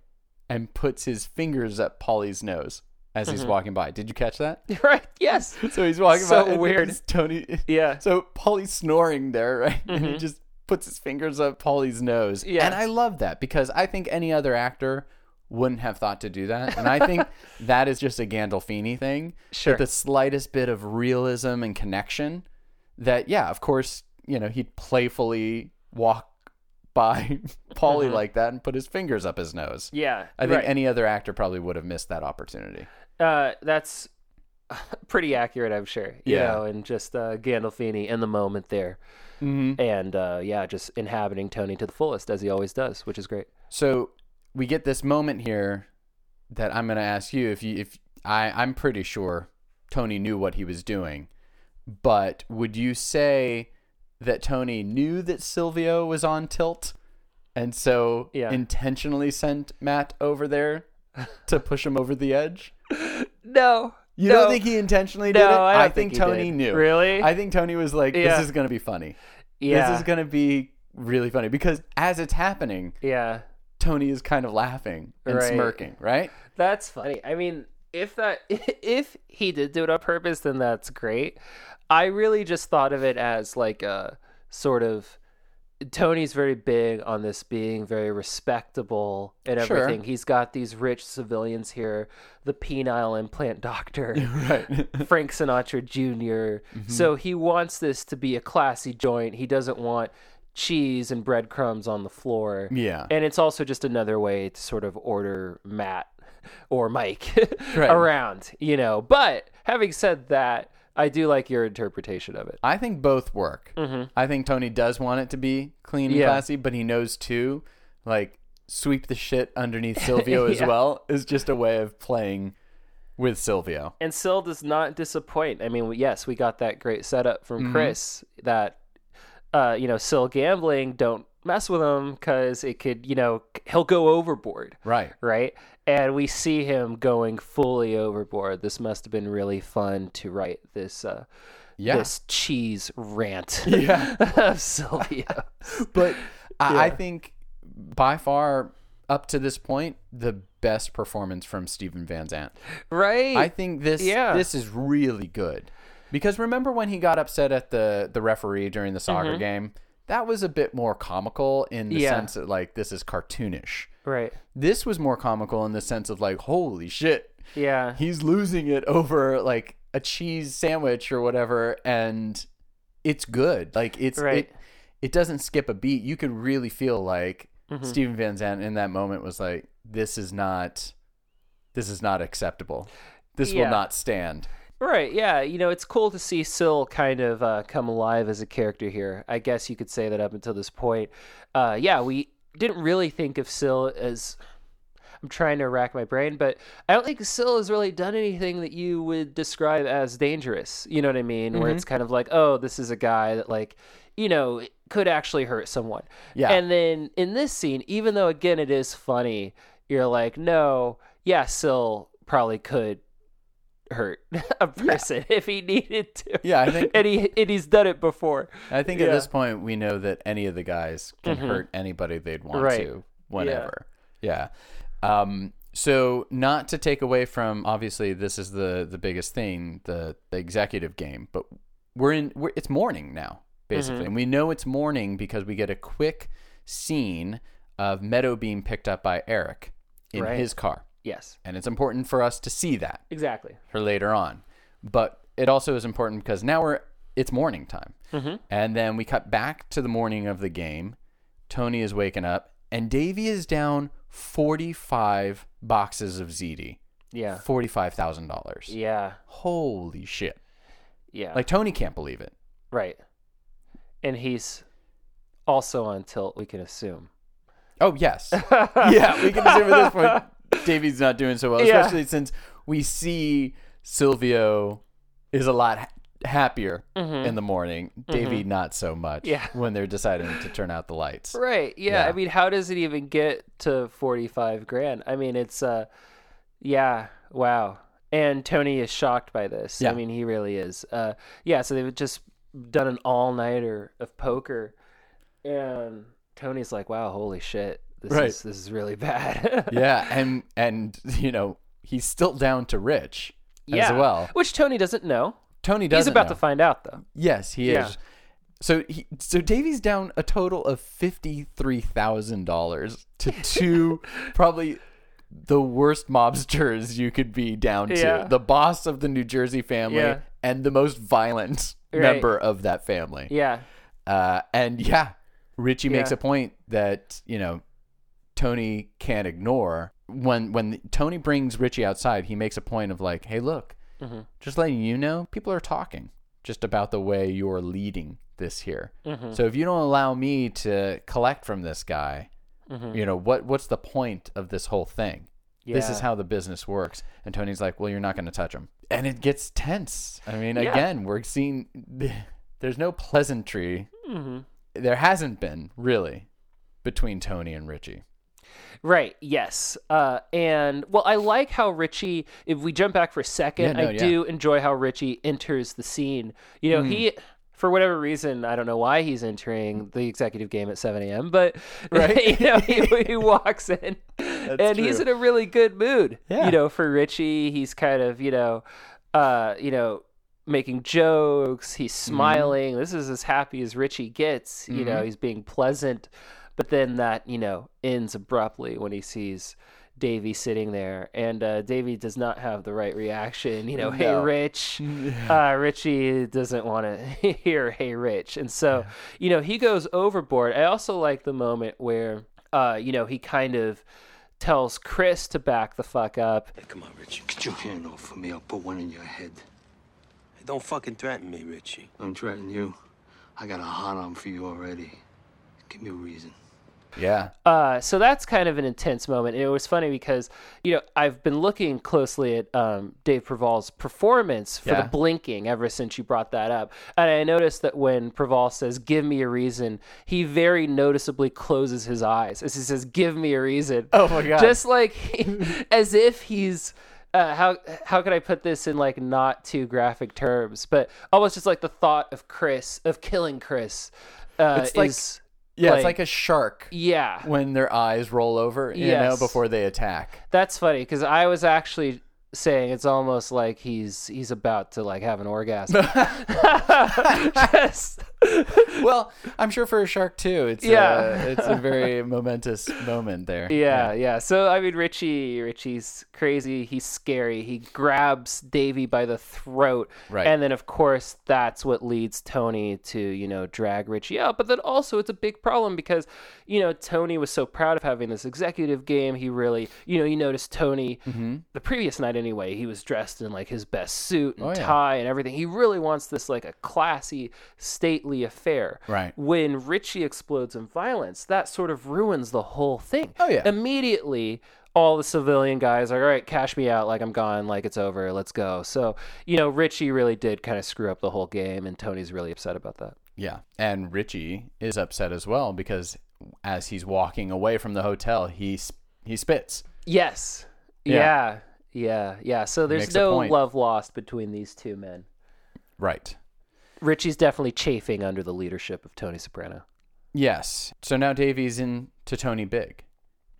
and puts his fingers up Paulie's nose as Mm-hmm. he's walking by. Did you catch that? Right. Yes. So he's walking So by. and weird. it's Tony. Yeah. Mm-hmm. So Paulie's snoring there, right? And he just puts his fingers up Paulie's nose. Yeah. And I love that because I think any other actor wouldn't have thought to do that. And I think that is just a Gandolfini thing. Sure. With the slightest bit of realism and connection that, yeah, of course, you know, he'd playfully walk by Paulie like that and put his fingers up his nose. Mm-hmm. Yeah. I think right. any other actor probably would have missed that opportunity. Uh, that's pretty accurate, I'm sure. You Yeah. know, and just uh, Gandolfini in the moment there, Mm-hmm. and uh, yeah, just inhabiting Tony to the fullest as he always does, which is great. So we get this moment here that I'm going to ask you if you if I I'm pretty sure Tony knew what he was doing, but would you say that Tony knew that Silvio was on tilt and so Yeah. intentionally sent Matt over there to push him over the edge? No, You no. don't think he intentionally did No, it? I don't think, think Tony did. knew. Really? I think Tony was like, Yeah. "This is going to be funny. Yeah. This is going to be really funny." Because as it's happening, Yeah, Tony is kind of laughing and Right. smirking, right? that's funny. I mean, if that if he did do it on purpose, then that's great. I really just thought of it as like a sort of Tony's very big on this being very respectable and Sure. everything. He's got these rich civilians here, the penile implant doctor, Right. Frank Sinatra junior Mm-hmm. So he wants this to be a classy joint. He doesn't want cheese and breadcrumbs on the floor. Yeah. And it's also just another way to sort of order Matt or Mike Right. around, you know. But having said that, I do like your interpretation of it. I think both work. I think Tony does want it to be clean and Mm-hmm. Yeah. classy, but he knows too, like sweep the shit underneath Silvio as well is just a way of playing with Silvio. And Sil does not disappoint. I mean, yes, we got that great setup from Mm-hmm. Chris that, uh, you know, Sil gambling, don't mess with him because it could, you know, he'll go overboard. Right. Right. And we see him going fully overboard. This must have been really fun to write this, uh, Yeah. this cheese rant Yeah. of Silvio. But I, I think by far up to this point, the best performance from Steven Van Zandt. right. I think this Yeah. this is really good. Because remember when he got upset at the the referee during the soccer game? That was a bit more comical in the Mm-hmm. Yeah. sense that like this is cartoonish. Right. This was more comical in the sense of like holy shit. Yeah. He's losing it over like a cheese sandwich or whatever and it's good. Like it's Right. it it doesn't skip a beat. You could really feel like Mm-hmm. Steven Van Zandt in that moment was like this is not this is not acceptable. This Yeah. will not stand. Right, yeah. You know, it's cool to see Syl kind of uh, come alive as a character here. I guess you could say that up until this point. Uh, yeah, we didn't really think of Syl as. I'm trying to rack my brain, but I don't think Syl has really done anything that you would describe as dangerous. You know what I mean? Where it's mm-hmm. kind of like, oh, this is a guy that, like, you know, could actually hurt someone. Yeah. And then in this scene, even though, again, it is funny, you're like, no, yeah, Syl probably could hurt a person if he needed to. Yeah, I think- and he and he's done it before. I think at this point we know that any of the guys can hurt anybody they'd want Mm-hmm. Right. to whenever. Yeah. Um so not to take away from obviously this is the the biggest thing, the the executive game, but we're in we're, it's morning now basically. Mm-hmm. And we know it's morning because we get a quick scene of Meadow being picked up by Eric in Right. his car. Yes, And it's important for us to see that exactly. for later on. But it also is important because now we're it's morning time, Mm-hmm. and then we cut back to the morning of the game. Tony is waking up, and Davy is down forty five boxes of ziti, Yeah, forty five thousand dollars. yeah, Holy shit! yeah. Like Tony can't believe it. right. And he's also on tilt. We can assume. Oh yes, yeah. We can assume at this point Davy's not doing so well, Yeah. especially since we see Silvio is a lot ha- happier in the morning. Davy not so much. Mm-hmm. Yeah. when they're deciding to turn out the lights. Right. Yeah. Yeah. I mean, how does it even get to forty-five grand? I mean, it's uh, yeah. Wow. And Tony is shocked by this. Yeah. I mean, he really is. Uh, yeah. So they've just done an all-nighter of poker, and Tony's like, "Wow, holy shit, this Right. is this is really bad." yeah, and and you know he's still down to Rich yeah. as well. Which Tony doesn't know. Tony doesn't. He's about know. to find out, though. Yes, he Yeah. is. So he, so Davy's down a total of fifty three thousand dollars to two probably the worst mobsters you could be down to. Yeah. The boss of the New Jersey family Yeah. and the most violent Right. member of that family. Yeah. Uh, and yeah, Richie makes a point that you know Tony can't ignore when when Tony brings Richie outside. He makes a point of like, hey, look, Mm-hmm. just letting you know, people are talking just about the way you're leading this here. Mm-hmm. So if you don't allow me to collect from this guy, Mm-hmm. you know what what's the point of this whole thing? This is how the business works. And Tony's like, well, you're not going to touch him, and it gets tense. I mean, Yeah. again, we're seeing there's no pleasantry. Mm-hmm. There hasn't been really between Tony and Richie. Right. Yes. Uh, and well, I like how Richie. If we jump back for a second, Yeah, no, I yeah. do enjoy how Richie enters the scene. You know, he. Hmm. For whatever reason, I don't know why he's entering the executive game at 7 a.m., but Right. you know, he, he walks in and he's in a really good mood. Yeah. You know, for Richie, he's kind of, you know, uh, you know, making jokes. He's smiling. This is as happy as Richie gets. You know, he's being pleasant. But then that, you know, ends abruptly when he sees Davy sitting there. And uh, Davy does not have the right reaction. You know, hey, No. Rich. Uh, Richie doesn't want to hear, hey, Rich. And so, you know, he goes overboard. I also like the moment where, uh, you know, he kind of tells Chris to back the fuck up. Hey, come on, Richie. Get your hand off of me. I'll put one in your head. Hey, don't fucking threaten me, Richie. I'm threatening you. I got a hot on for you already. Give me a reason. Yeah. Uh, so that's kind of an intense moment. And it was funny because, you know, I've been looking closely at um, Dave Proval's performance for Yeah. the blinking ever since you brought that up. And I noticed that when Preval says, give me a reason, he very noticeably closes his eyes as he says, give me a reason. Oh my God. Just like as if he's. Uh, how how could I put this in like not too graphic terms, but almost just like the thought of Chris of killing Chris uh, It's like- is Yeah, it's like a shark yeah when their eyes roll over, you know, before they attack. That's funny because I was actually saying it's almost like he's he's about to like have an orgasm. Just- Well, I'm sure for a shark too. It's Yeah. yeah, it's a very momentous moment there. yeah, yeah. So I mean, Richie, Richie's crazy. He's scary. He grabs Davy by the throat, Right. And then, of course, that's what leads Tony to you know drag Richie out. But then also, it's a big problem because you know Tony was so proud of having this executive game. He really, you know, you noticed Tony mm-hmm. the previous night anyway. He was dressed in like his best suit and Oh, yeah. tie and everything. He really wants this like a classy, stately affair. Right. When Richie explodes in violence, that sort of ruins the whole thing. Oh, yeah. Immediately, all the civilian guys are all right. Cash me out, like I'm gone, like it's over. Let's go. So you know, Richie really did kind of screw up the whole game, and Tony's really upset about that. Yeah. And Richie is upset as well because as he's walking away from the hotel, he he spits. Yes. Yeah. Yeah. Yeah. Yeah. So there's no love lost between these two men. Right. Richie's definitely chafing under the leadership of Tony Soprano. Yes. So now Davey's in to Tony Big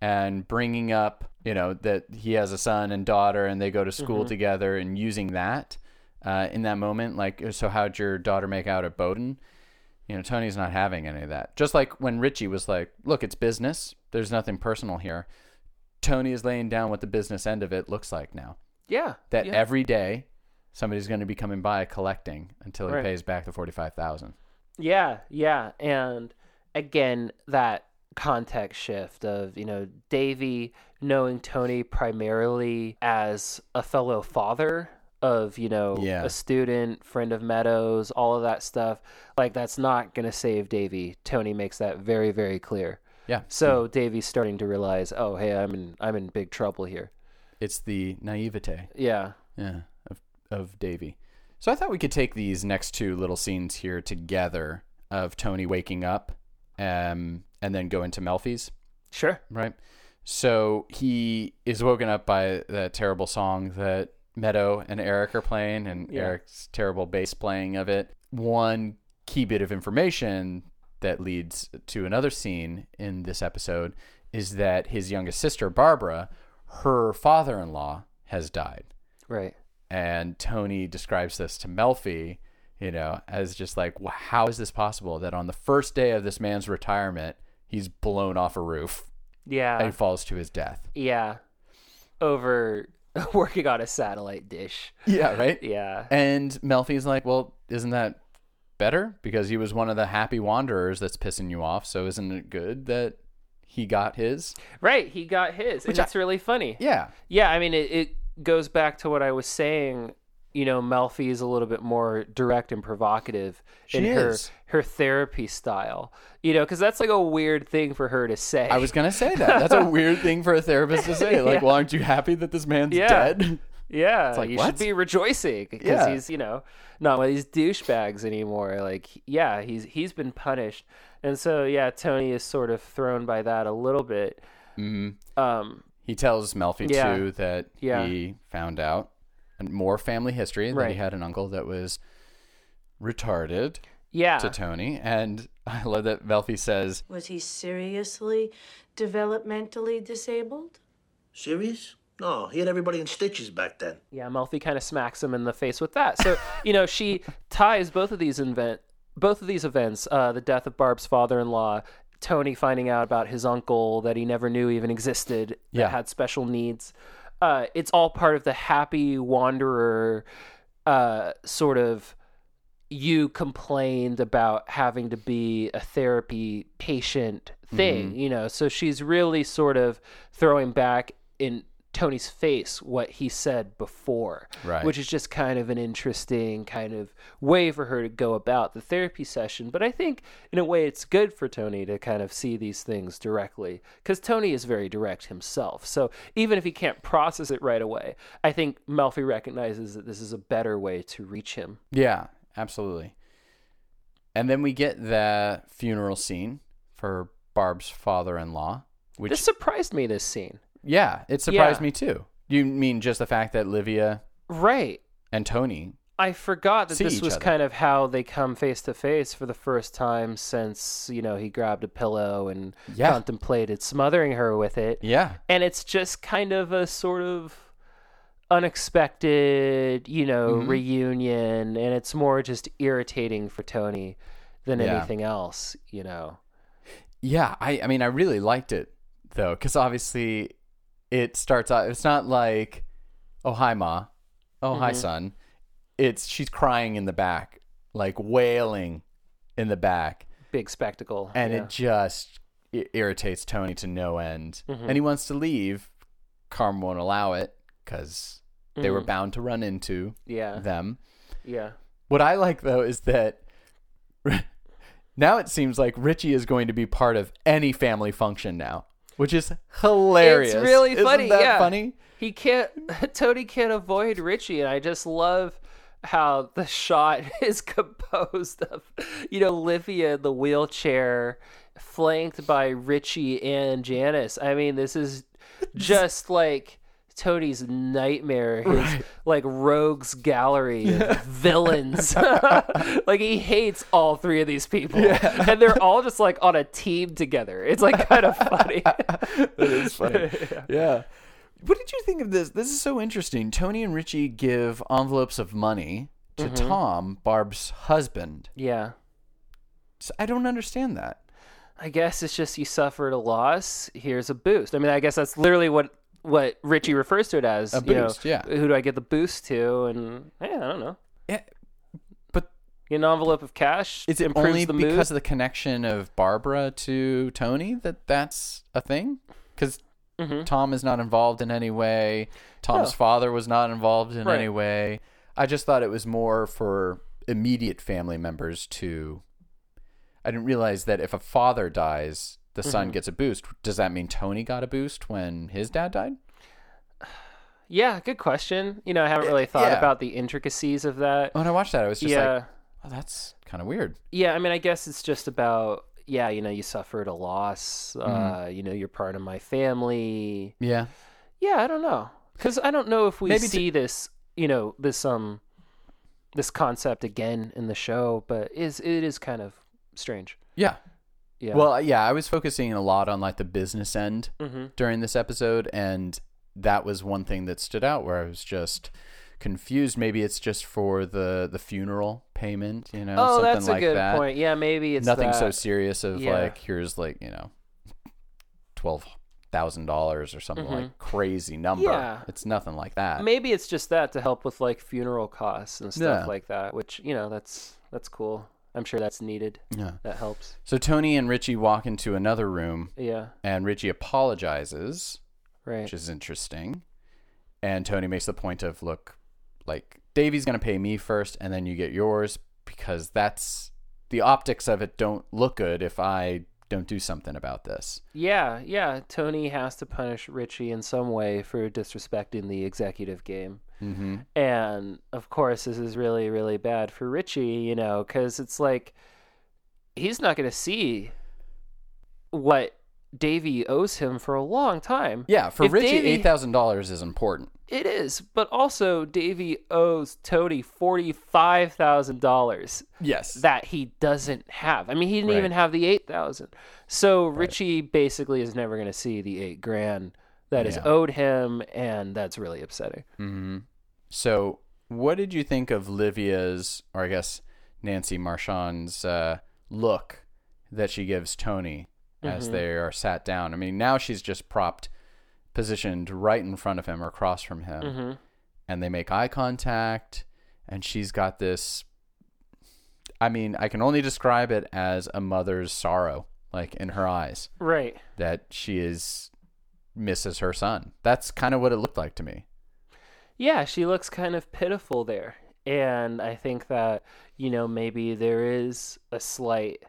and bringing up, you know, that he has a son and daughter and they go to school Mm-hmm. together and using that uh, in that moment. Like, so how'd your daughter make out at Bowdoin? You know, Tony's not having any of that. Just like when Richie was like, look, it's business. There's nothing personal here. Tony is laying down what the business end of it looks like now. Yeah. That yeah. every day somebody's going to be coming by collecting until he Right. pays back the 45000 Yeah, yeah, and again that context shift of you know Davy knowing Tony primarily as a fellow father of you know Yeah. a student friend of Meadows all of that stuff like that's not going to save Davy Tony makes that very very clear Yeah. so Davy's starting to realize oh hey I'm in I'm in big trouble here It's the naivete. yeah Yeah, of Davy. So I thought we could take these next two little scenes here together of Tony waking up, um, and then go into Melfi's, sure right? So he is woken up by that terrible song that Meadow and Eric are playing, and Yeah. Eric's terrible bass playing of it. One key bit of information that leads to another scene in this episode is that his youngest sister, Barbara, her father in law has died right and Tony describes this to Melfi, you know, as just like, "Wh- how is this possible that on the first day of this man's retirement, he's blown off a roof yeah and falls to his death? yeah over working on a satellite dish Yeah, right. yeah And Melfi's like, "Well, isn't that better? Because he was one of the happy wanderers that's pissing you off. So isn't it good that he got his? Right, he got his, and Which I- it's really funny. Yeah, Yeah, I mean, it, it goes back to what I was saying. You know, Melfi is a little bit more direct and provocative in She her is. her therapy style. You know, because that's like a weird thing for her to say. I was gonna say that. That's a weird thing for a therapist to say. Like, Yeah. well, aren't you happy that this man's Yeah. dead? yeah, like, you what? should be rejoicing because Yeah. he's you know not one of these douchebags anymore. Like, yeah, he's he's been punished, and so yeah, Tony is sort of thrown by that a little bit. Mm-hmm. Um, He tells Melfi Yeah. too that Yeah. he found out more family history that Right. he had an uncle that was retarded yeah, to Tony, and I love that Melfi says, Was he seriously developmentally disabled? Serious? No, he had everybody in stitches back then. Yeah, Melfi kind of smacks him in the face with that. So, you know, she ties both of these event, both of these events, uh, the death of Barb's father-in-law, Tony finding out about his uncle that he never knew even existed, that Yeah. had special needs. Uh, it's all part of the happy wanderer uh, sort of you complained about having to be a therapy patient thing, Mm-hmm. you know. So she's really sort of throwing back in Tony's face what he said before, Right. which is just kind of an interesting kind of way for her to go about the therapy session. But I think in a way it's good for Tony to kind of see these things directly because Tony is very direct himself. So even if he can't process it right away, I think Melfi recognizes that this is a better way to reach him. Yeah, absolutely. And then we get the funeral scene for Barb's father-in-law, which This surprised me. This scene, yeah, it surprised Yeah. me too. You mean just the fact that Livia right? and Tony? I forgot that See this each was other. kind of how they come face to face for the first time since you know he grabbed a pillow and Yeah. contemplated smothering her with it. Yeah, and it's just kind of a sort of unexpected, you know, Mm-hmm. reunion, and it's more just irritating for Tony than Yeah. anything else, you know. yeah. I, I mean, I really liked it though, because obviously it starts out. It's not like, oh hi ma, oh hi Mm-hmm. son. It's she's crying in the back, like wailing in the back. Big spectacle, and yeah. it just i- irritates Tony to no end. Mm-hmm. And he wants to leave. Carm won't allow it because they were Mhm. bound to run into yeah, them. yeah, What I like though is that now it seems like Richie is going to be part of any family function now, which is hilarious. It's really funny. Isn't funny. that yeah, funny? He can't. Tony can't avoid Richie, and I just love how the shot is composed of, you know, Livia in the wheelchair, flanked by Richie and Janice. I mean, this is just like. Tony's nightmare, his like rogues gallery of villains. like he hates all three of these people, and they're all just like on a team together. It's like kind of funny. That is funny. yeah. What did you think of this? This is so interesting. Tony and Richie give envelopes of money to Mm-hmm. Tom, Barb's husband. yeah. So I don't understand that. I guess it's just you suffered a loss. Here's a boost. I mean, I guess that's literally what what Richie refers to it as. A you know, yeah. Who do I get the boost to? And yeah, I don't know. Yeah, but an envelope of cash. is it only because mood. of the connection of Barbara to Tony that that's a thing? Because Tom is not involved in any way. Tom's Mm-hmm. No. father was not involved in Right. any way. I just thought it was more for immediate family members to. I didn't realize that if a father dies, the Mm-hmm. son gets a boost. Does that mean Tony got a boost when his dad died? yeah, good question. You know, I haven't really thought yeah. about the intricacies of that. When I watched that, I was just yeah, like, oh, that's kind of weird. yeah. I mean, I guess it's just about yeah. You know, you suffered a loss. Mm-hmm. Uh, you know, you're part of my family. Yeah. Yeah, I don't know. Because I don't know if we Maybe to- see this, you know, this um, this concept again in the show, but is it is kind of strange. Yeah. Yeah. Well, yeah, I was focusing a lot on like the business end Mhm. during this episode, and that was one thing that stood out where I was just confused. Maybe it's just for the the funeral payment, you know, oh, something that's a like good that. point. Yeah, maybe it's Nothing so serious of Yeah. like here's like you know twelve thousand dollars or something like crazy number. Mm-hmm. Yeah. it's nothing like that. Maybe it's just that to help with like funeral costs and stuff Yeah. like that, which you know that's that's cool. I'm sure that's needed. Yeah. That helps. So Tony and Richie walk into another room, Yeah. and Richie apologizes. Right. which is interesting. And Tony makes the point of, look, like Davey's going to pay me first, and then you get yours because that's the optics of it don't look good if I don't do something about this. Yeah, yeah. Tony has to punish Richie in some way for disrespecting the executive game. Mm-hmm. And of course, this is really, really bad for Richie, you know, because it's like he's not going to see what Davy owes him for a long time. Yeah, for If Richie, Davey- eight thousand dollars is important. It is, but also Davy owes Tony forty-five thousand dollars Yes, that he doesn't have. I mean, he didn't Right. even have the eight thousand. So Richie basically is never going to see the eight grand that is Yeah. owed him, and that's really upsetting. Mm-hmm. So, what did you think of Livia's, or I guess Nancy Marchand's uh, look that she gives Tony as Mhm. they are sat down? I mean, now she's just propped, positioned right in front of him or across from him, hmm and they make eye contact, and she's got this. I mean, I can only describe it as a mother's sorrow, like in her eyes, Right. that she is misses her son. That's kind of what it looked like to me. Yeah, she looks kind of pitiful there. And I think that, you know, maybe there is a slight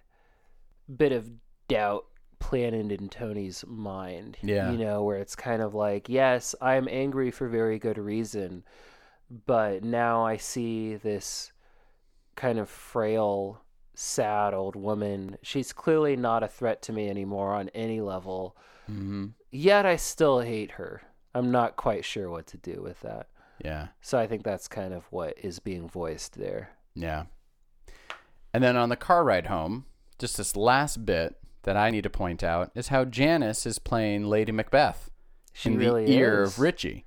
bit of doubt planted in Tony's mind. Yeah. You know, where it's kind of like, yes, I'm angry for very good reason, but now I see this kind of frail, sad old woman. She's clearly not a threat to me anymore on any level. Mm-hmm. Yet I still hate her. I'm not quite sure what to do with that. Yeah. So I think that's kind of what is being voiced there. Yeah. And then on the car ride home, just this last bit that I need to point out is how Janice is playing Lady Macbeth She in really the ear is. of Richie.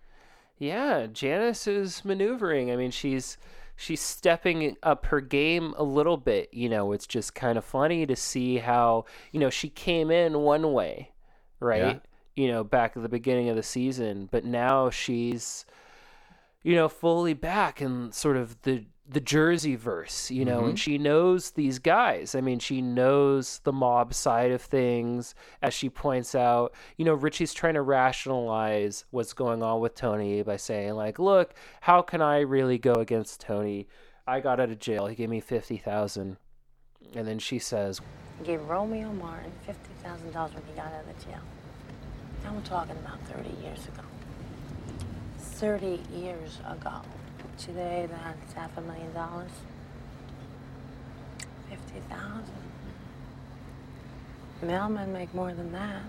Yeah, Janice is maneuvering. I mean, she's she's stepping up her game a little bit. You know, it's just kind of funny to see how you know she came in one way, right? You know, back at the beginning of the season, but now she's you know fully back in sort of the the Jersey verse, you know, and mm-hmm. she knows these guys. I mean, she knows the mob side of things. As she points out, you know, Richie's trying to rationalize what's going on with Tony by saying, like, look, how can I really go against Tony? I got out of jail. He gave me 50000 And then she says, I gave Romeo Martin fifty thousand dollars when he got out of jail. Now we're talking about thirty years ago. Thirty years ago. Today that's half a million dollars. Fifty thousand. Mailmen make more than that.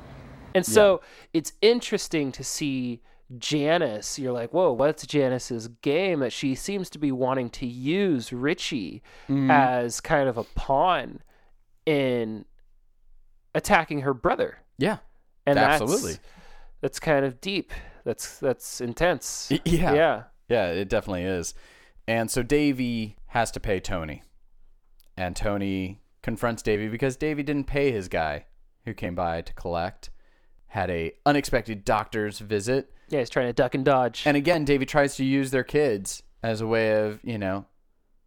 And so it's interesting to see Janice. You're like, whoa, what's Janice's game? That she seems to be wanting to use Richie mm-hmm. as kind of a pawn in attacking her brother. Yeah. And Absolutely. that's that's kind of deep. That's that's intense. Yeah. Yeah. Yeah, it definitely is. And so Davy has to pay Tony. And Tony confronts Davy because Davy didn't pay his guy who came by to collect. Had a unexpected doctor's visit. Yeah, he's trying to duck and dodge. And again, Davy tries to use their kids as a way of, you know,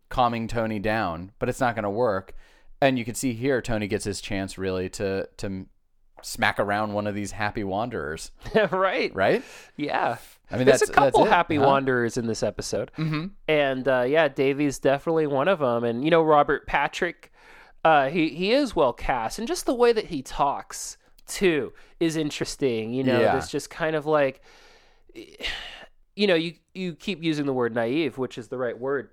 calming Tony down, but it's not going to work. And you can see here Tony gets his chance really to to smack around one of these happy wanderers, right. right? Yeah. I mean, There's that's a couple happy huh? wanderers in this episode. Mhm. And uh, yeah, Davy's definitely one of them. And you know, Robert Patrick, uh, he he is well cast, and just the way that he talks too is interesting. You know, Yeah. it's just kind of like, you know, you you keep using the word naive, which is the right word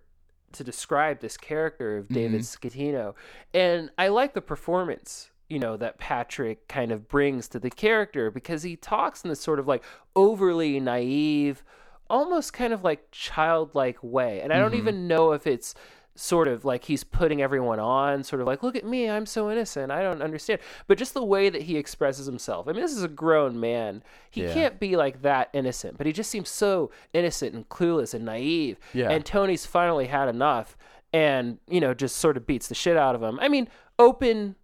to describe this character of David Scatino, and I like the performance. You know that Patrick kind of brings to the character because he talks in this sort of like overly naive, almost kind of like childlike way, and I don't mm-hmm. even know if it's sort of like he's putting everyone on, sort of like, look at me, I'm so innocent, I don't understand. But just the way that he expresses himself. I mean, this is a grown man. He Yeah. can't be like that innocent, but he just seems so innocent and clueless and naive. Yeah. And Tony's finally had enough and, you know, just sort of beats the shit out of him. I mean, open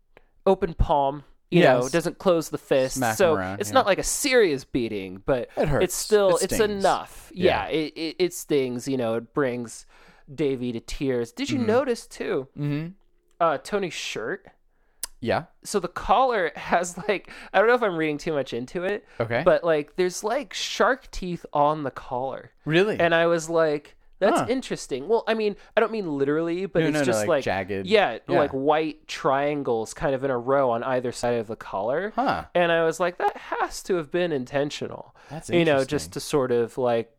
open palm. You know, doesn't close the fist. Smack so around, it's yeah. not like a serious beating, but It hurts. it's still It it's enough. Yeah, Yeah. it, it, it stings. You know, it brings Davy to tears. Did you notice too? Mm-hmm. Uh, Tony's shirt. Yeah. So the collar has like I don't know if I'm reading too much into it, Okay. but like there's like shark teeth on the collar, really? and I was like, that's Huh. interesting. Well, I mean, I don't mean literally, but No, it's no, no, just like like, jagged. yeah, Yeah. like white triangles kind of in a row on either side of the collar. Huh. And I was like, that has to have been intentional. That's you know, just to sort of like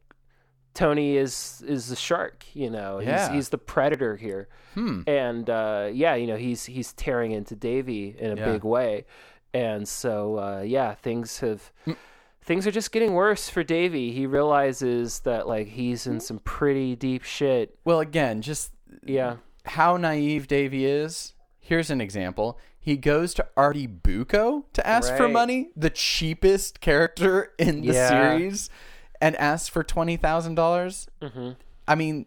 Tony is is the shark. You know, Yeah. he's he's the predator here. Hmm. And uh, yeah, you know, he's he's tearing into Davy in a Yeah. big way. And so uh, yeah, things have. Things are just getting worse for Davy. He realizes that like he's in some pretty deep shit. Well, again, just Yeah. how naive Davy is. here's an example. He goes to Artie Bucco to ask for money, the cheapest character in the Yeah. series, and asks for twenty dollars. Mm-hmm. I mean,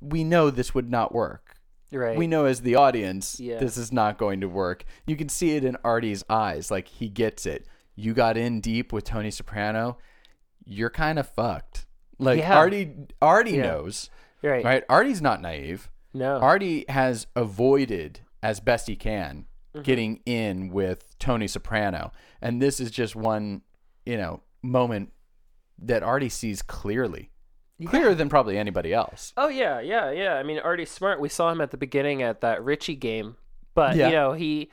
we know this would not work. Right. We know as the audience, Yeah. this is not going to work. You can see it in Artie's eyes, like he gets it. You got in deep with Tony Soprano, you're kind of fucked. Like Yeah. Artie, Artie Yeah. knows, Right. right? Artie's not naive. No. Artie has avoided as best he can Mm-hmm. getting in with Tony Soprano, and this is just one, you know, moment that Artie sees clearly, clearer than probably anybody else. Oh yeah, yeah, yeah. I mean, Artie Smart. We saw him at the beginning at that Richie game, but Yeah. you know he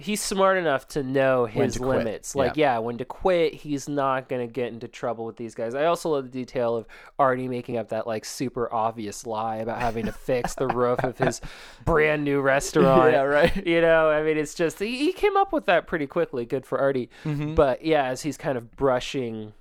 he's smart enough to know his to limits. Like, yeah. when to quit. He's not gonna get into trouble with these guys. I also love the detail of Artie making up that like super obvious lie about having to fix the roof of his brand new restaurant. Yeah, right. You know, I mean, it's just he, he came up with that pretty quickly. Good for Artie. Mm-hmm. But yeah, as he's kind of brushing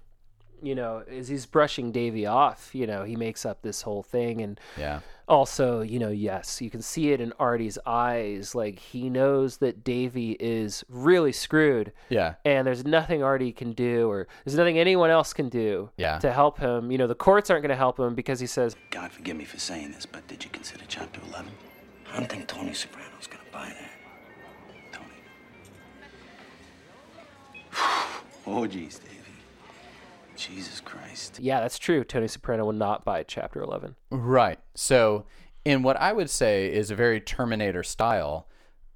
you know, as he's brushing Davy off, you know, he makes up this whole thing. And Yeah. Also, you know, yes, you can see it in Artie's eyes. Like he knows that Davy is really screwed. Yeah. And there's nothing Artie can do, or there's nothing anyone else can do Yeah. to help him. You know, the courts aren't going to help him because he says, God forgive me for saying this, but did you consider Chapter 11? I don't think Tony Soprano's gonna buy that. Tony. oh, geez, Davey. Jesus Christ. yeah, that's true. Tony Soprano will not buy Chapter 11. Right. So, in what I would say is a very Terminator style,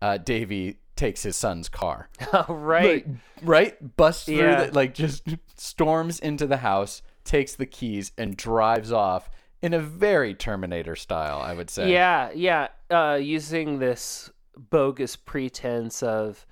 uh, Davy takes his son's car. Oh, right. Like, right? Busts through, Yeah. the, like, just storms into the house, takes the keys, and drives off in a very Terminator style, I would say. Yeah, yeah. Uh, using this bogus pretense of,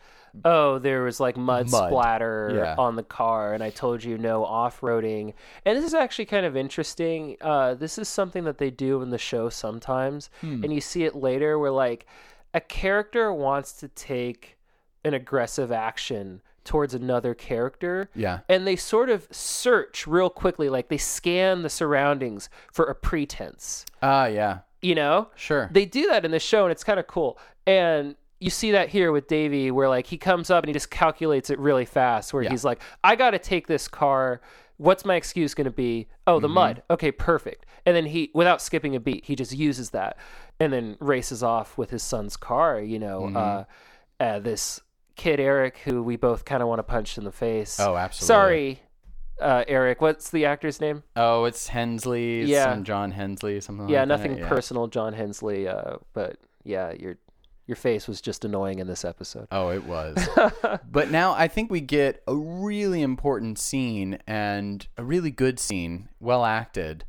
oh, there was like mud, Mud. splatter Yeah. on the car, and I told you no off roading. And this is actually kind of interesting. Uh, this is something that they do in the show sometimes, Hmm. and you see it later where like a character wants to take an aggressive action towards another character Yeah. and they sort of search real quickly like they scan the surroundings for a pretense Ah, yeah. you know Sure. they do that in the show and it's kind of cool and you see that here with davey where like he comes up and he just calculates it really fast where Yeah. he's like i gotta take this car what's my excuse going to be oh Mm-hmm. the mud okay perfect and then he without skipping a beat he just uses that and then races off with his son's car you know Mm-hmm. uh, uh, this kid eric who we both kind of want to punch in the face Oh, absolutely. sorry uh, eric what's the actor's name Oh, it's Hensley. It's Yeah. some John Hensley, something yeah like that. nothing yeah. personal john hensley uh, but yeah your your face was just annoying in this episode Oh, it was. but now I think we get a really important scene and a really good scene, well acted,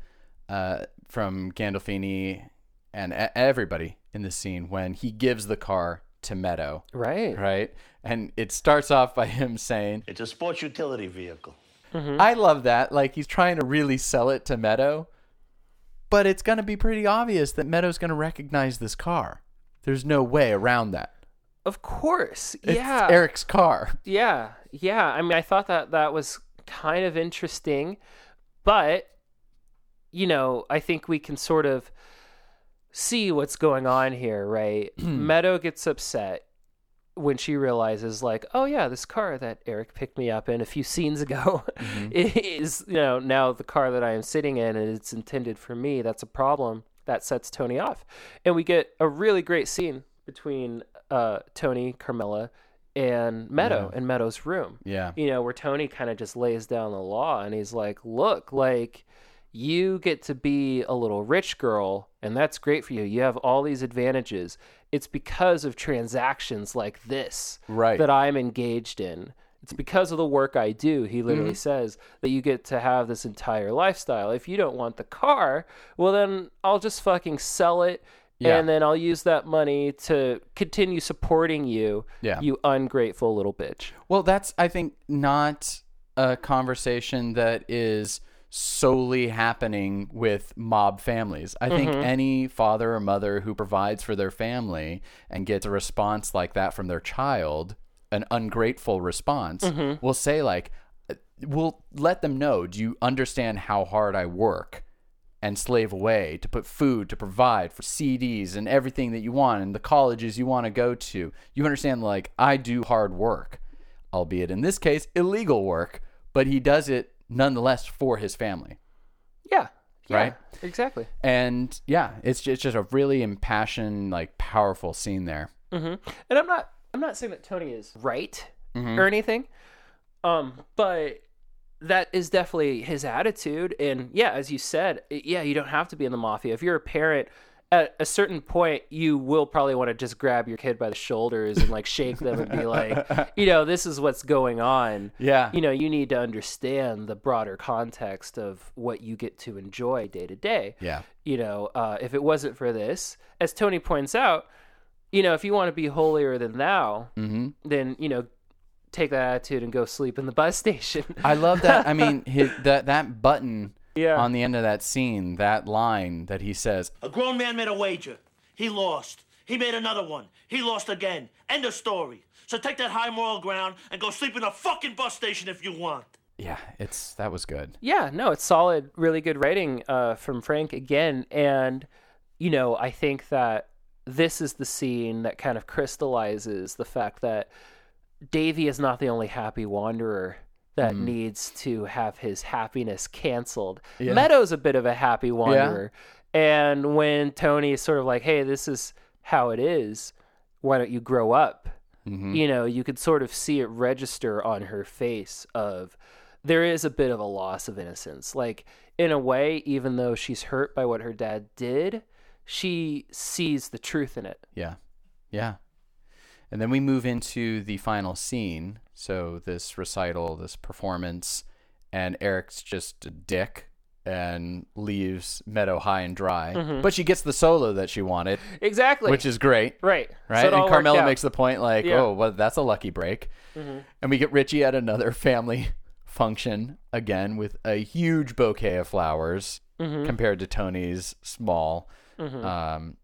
uh, from Gandolfini and e- everybody in the scene when he gives the car to Meadow, right right? And it starts off by him saying, It's a sports utility vehicle. I love that. Like he's trying to really sell it to Meadow, but it's going to be pretty obvious that Meadow's going to recognize this car. There's no way around that. of course It's yeah Eric's car. Yeah, yeah. I mean, I thought that that was kind of interesting, but you know, I think we can sort of see what's going on here, right? Meadow gets upset when she realizes, like, oh yeah, this car that Eric picked me up in a few scenes ago mm-hmm. is, you know, now the car that I am sitting in, and it's intended for me. That's a problem. That sets Tony off, and we get a really great scene between uh, Tony, Carmela, and Meadow in Meadow's room Yeah. you know, where Tony kind of just lays down the law and he's like, look, like, you get to be a little rich girl, and that's great for you. You have all these advantages. It's because of transactions like this Right. that I'm engaged in. It's because of the work I do, he literally Mm-hmm. says, that you get to have this entire lifestyle. If you don't want the car, well, then I'll just fucking sell it. Yeah. And then I'll use that money to continue supporting you, Yeah. you ungrateful little bitch. Well, that's I think not a conversation that is solely happening with mob families. I think any father or mother who provides for their family and gets a response like that from their child, an ungrateful response, mm-hmm. We'll say like we'll let them know, "Do you understand how hard I work?" and slave away to put food, to provide for CDs and everything that you want and the colleges you want to go to. You understand, like, I do hard work, albeit in this case, illegal work, but he does it nonetheless for his family. Yeah. yeah, Right? Exactly. And yeah, it's just, it's just a really impassioned, like, powerful scene there. Mm-hmm. And I'm not I'm not saying that Tony is right Mm-hmm. or anything. Um, but that is definitely his attitude. And yeah, as you said, yeah, you don't have to be in the mafia. If you're a parent, at a certain point, you will probably want to just grab your kid by the shoulders and like shake them and be like, you know, this is what's going on. Yeah. You know, you need to understand the broader context of what you get to enjoy day to day Yeah. you know, uh, if it wasn't for this, as Tony points out, you know, if you want to be holier than thou, Mm-hmm. then you know, take that attitude and go sleep in the bus station. I love that. I mean, his, that that button Yeah. on the end of that scene, that line that he says, A grown man made a wager. He lost. He made another one. He lost again. End of story. So take that high moral ground and go sleep in a fucking bus station if you want. "Yeah, it's that was good." yeah, no, it's solid, really good writing uh, from Frank again, and you know, I think that this is the scene that kind of crystallizes the fact that Davy is not the only happy wanderer that mm. needs to have his happiness canceled. Meadow's a bit of a happy wanderer. And when Tony is sort of like, hey, this is how it is, why don't you grow up? Mm-hmm. You know, you could sort of see it register on her face of there is a bit of a loss of innocence. Like, in a way, even though she's hurt by what her dad did, she sees the truth in it. Yeah, yeah. And then we move into the final scene. So this recital, this performance, and Eric's just a dick and leaves Meadow high and dry. But she gets the solo that she wanted, Exactly. which is great. right. Right, So and Carmela makes the point like, Yeah. Mm-hmm. "Oh, well, that's a lucky break," and we get Richie at another family function again with a huge bouquet of flowers Mm-hmm. compared to Tony's small, um,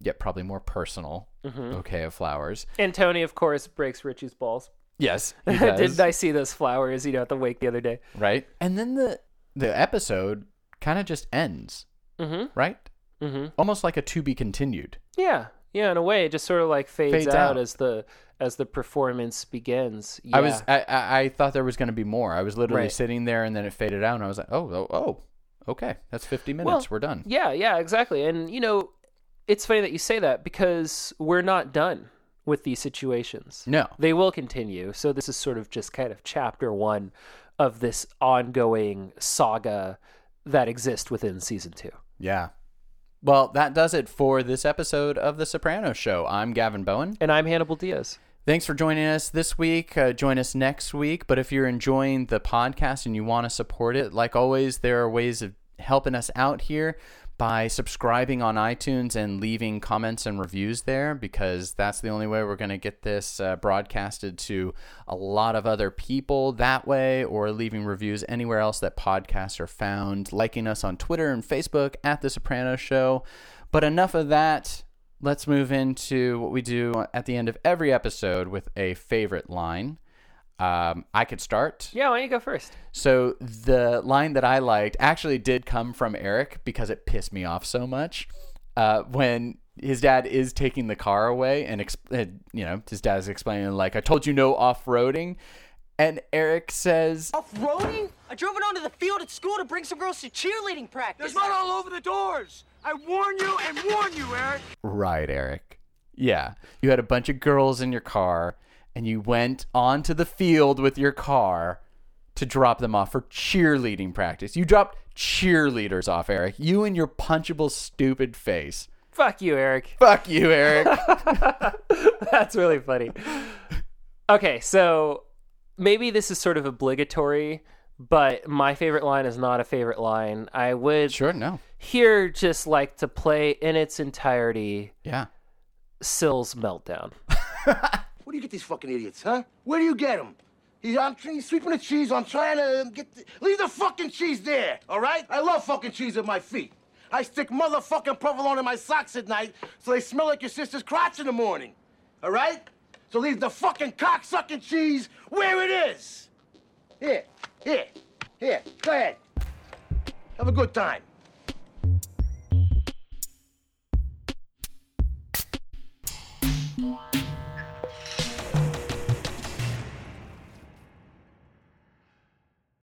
yet probably more personal Mm-hmm. bouquet of flowers. And Tony, of course, breaks Richie's balls. Yes, he does. Didn't I see those flowers, you know, at the wake the other day? right? And then the the episode kind of just ends, Mm-hmm. right? Mm-hmm. Almost like a to be continued. Yeah. Yeah, in a way, it just sort of like fades, Fades out, out. as the as the performance begins. I was I, I I thought there was going to be more. I was literally Right. sitting there and then it faded out and I was like, "Oh, oh, oh. Okay. That's 50 minutes. Well, We're done." Yeah, yeah, exactly. And you know, it's funny that you say that because we're not done with these situations. No. They will continue. So this is sort of just kind of chapter 1 of this ongoing saga that exists within season 2. Yeah. Well, that does it for this episode of The Soprano Show. I'm Gavin Bowen. And I'm Hannibal Diaz. Thanks for joining us this week. Uh, join us next week. But if you're enjoying the podcast and you want to support it, like always, there are ways of helping us out here by subscribing on iTunes and leaving comments and reviews there because that's the only way we're going to get this uh, broadcasted to a lot of other people that way or leaving reviews anywhere else that podcasts are found, liking us on Twitter and Facebook at The Soprano Show. But enough of that. Let's move into what we do at the end of every episode with a favorite line. Um, I could start. Yeah, why don't you go first? So the line that I liked actually did come from Eric because it pissed me off so much. Uh, when his dad is taking the car away and exp- uh, you know his dad is explaining like I told you no off roading, and Eric says Off-roading? I drove it onto the field at school to bring some girls to cheerleading practice. There's mud all over the doors. I warn you and warn you, Eric. right Eric, yeah you had a bunch of girls in your car and you went onto the field with your car to drop them off for cheerleading practice. You dropped cheerleaders off, Eric. You and your punchable stupid face. Fuck you, Eric. Fuck you, Eric. That's really funny. Okay, so maybe this is sort of obligatory, but my favorite line is not a favorite line. I would sure, no. Here just like to play in its entirety Yeah. Sil's meltdown. Where do you get these fucking idiots, huh? Where do you get them? He's, I'm, he's sweeping the cheese. I'm trying to get. The, leave the fucking cheese there, all right? I love fucking cheese at my feet. I stick motherfucking provolone in my socks at night so they smell like your sister's crotch in the morning, all right? So leave the fucking cocksucking cheese where it is. Here, here, here. Go ahead. Have a good time.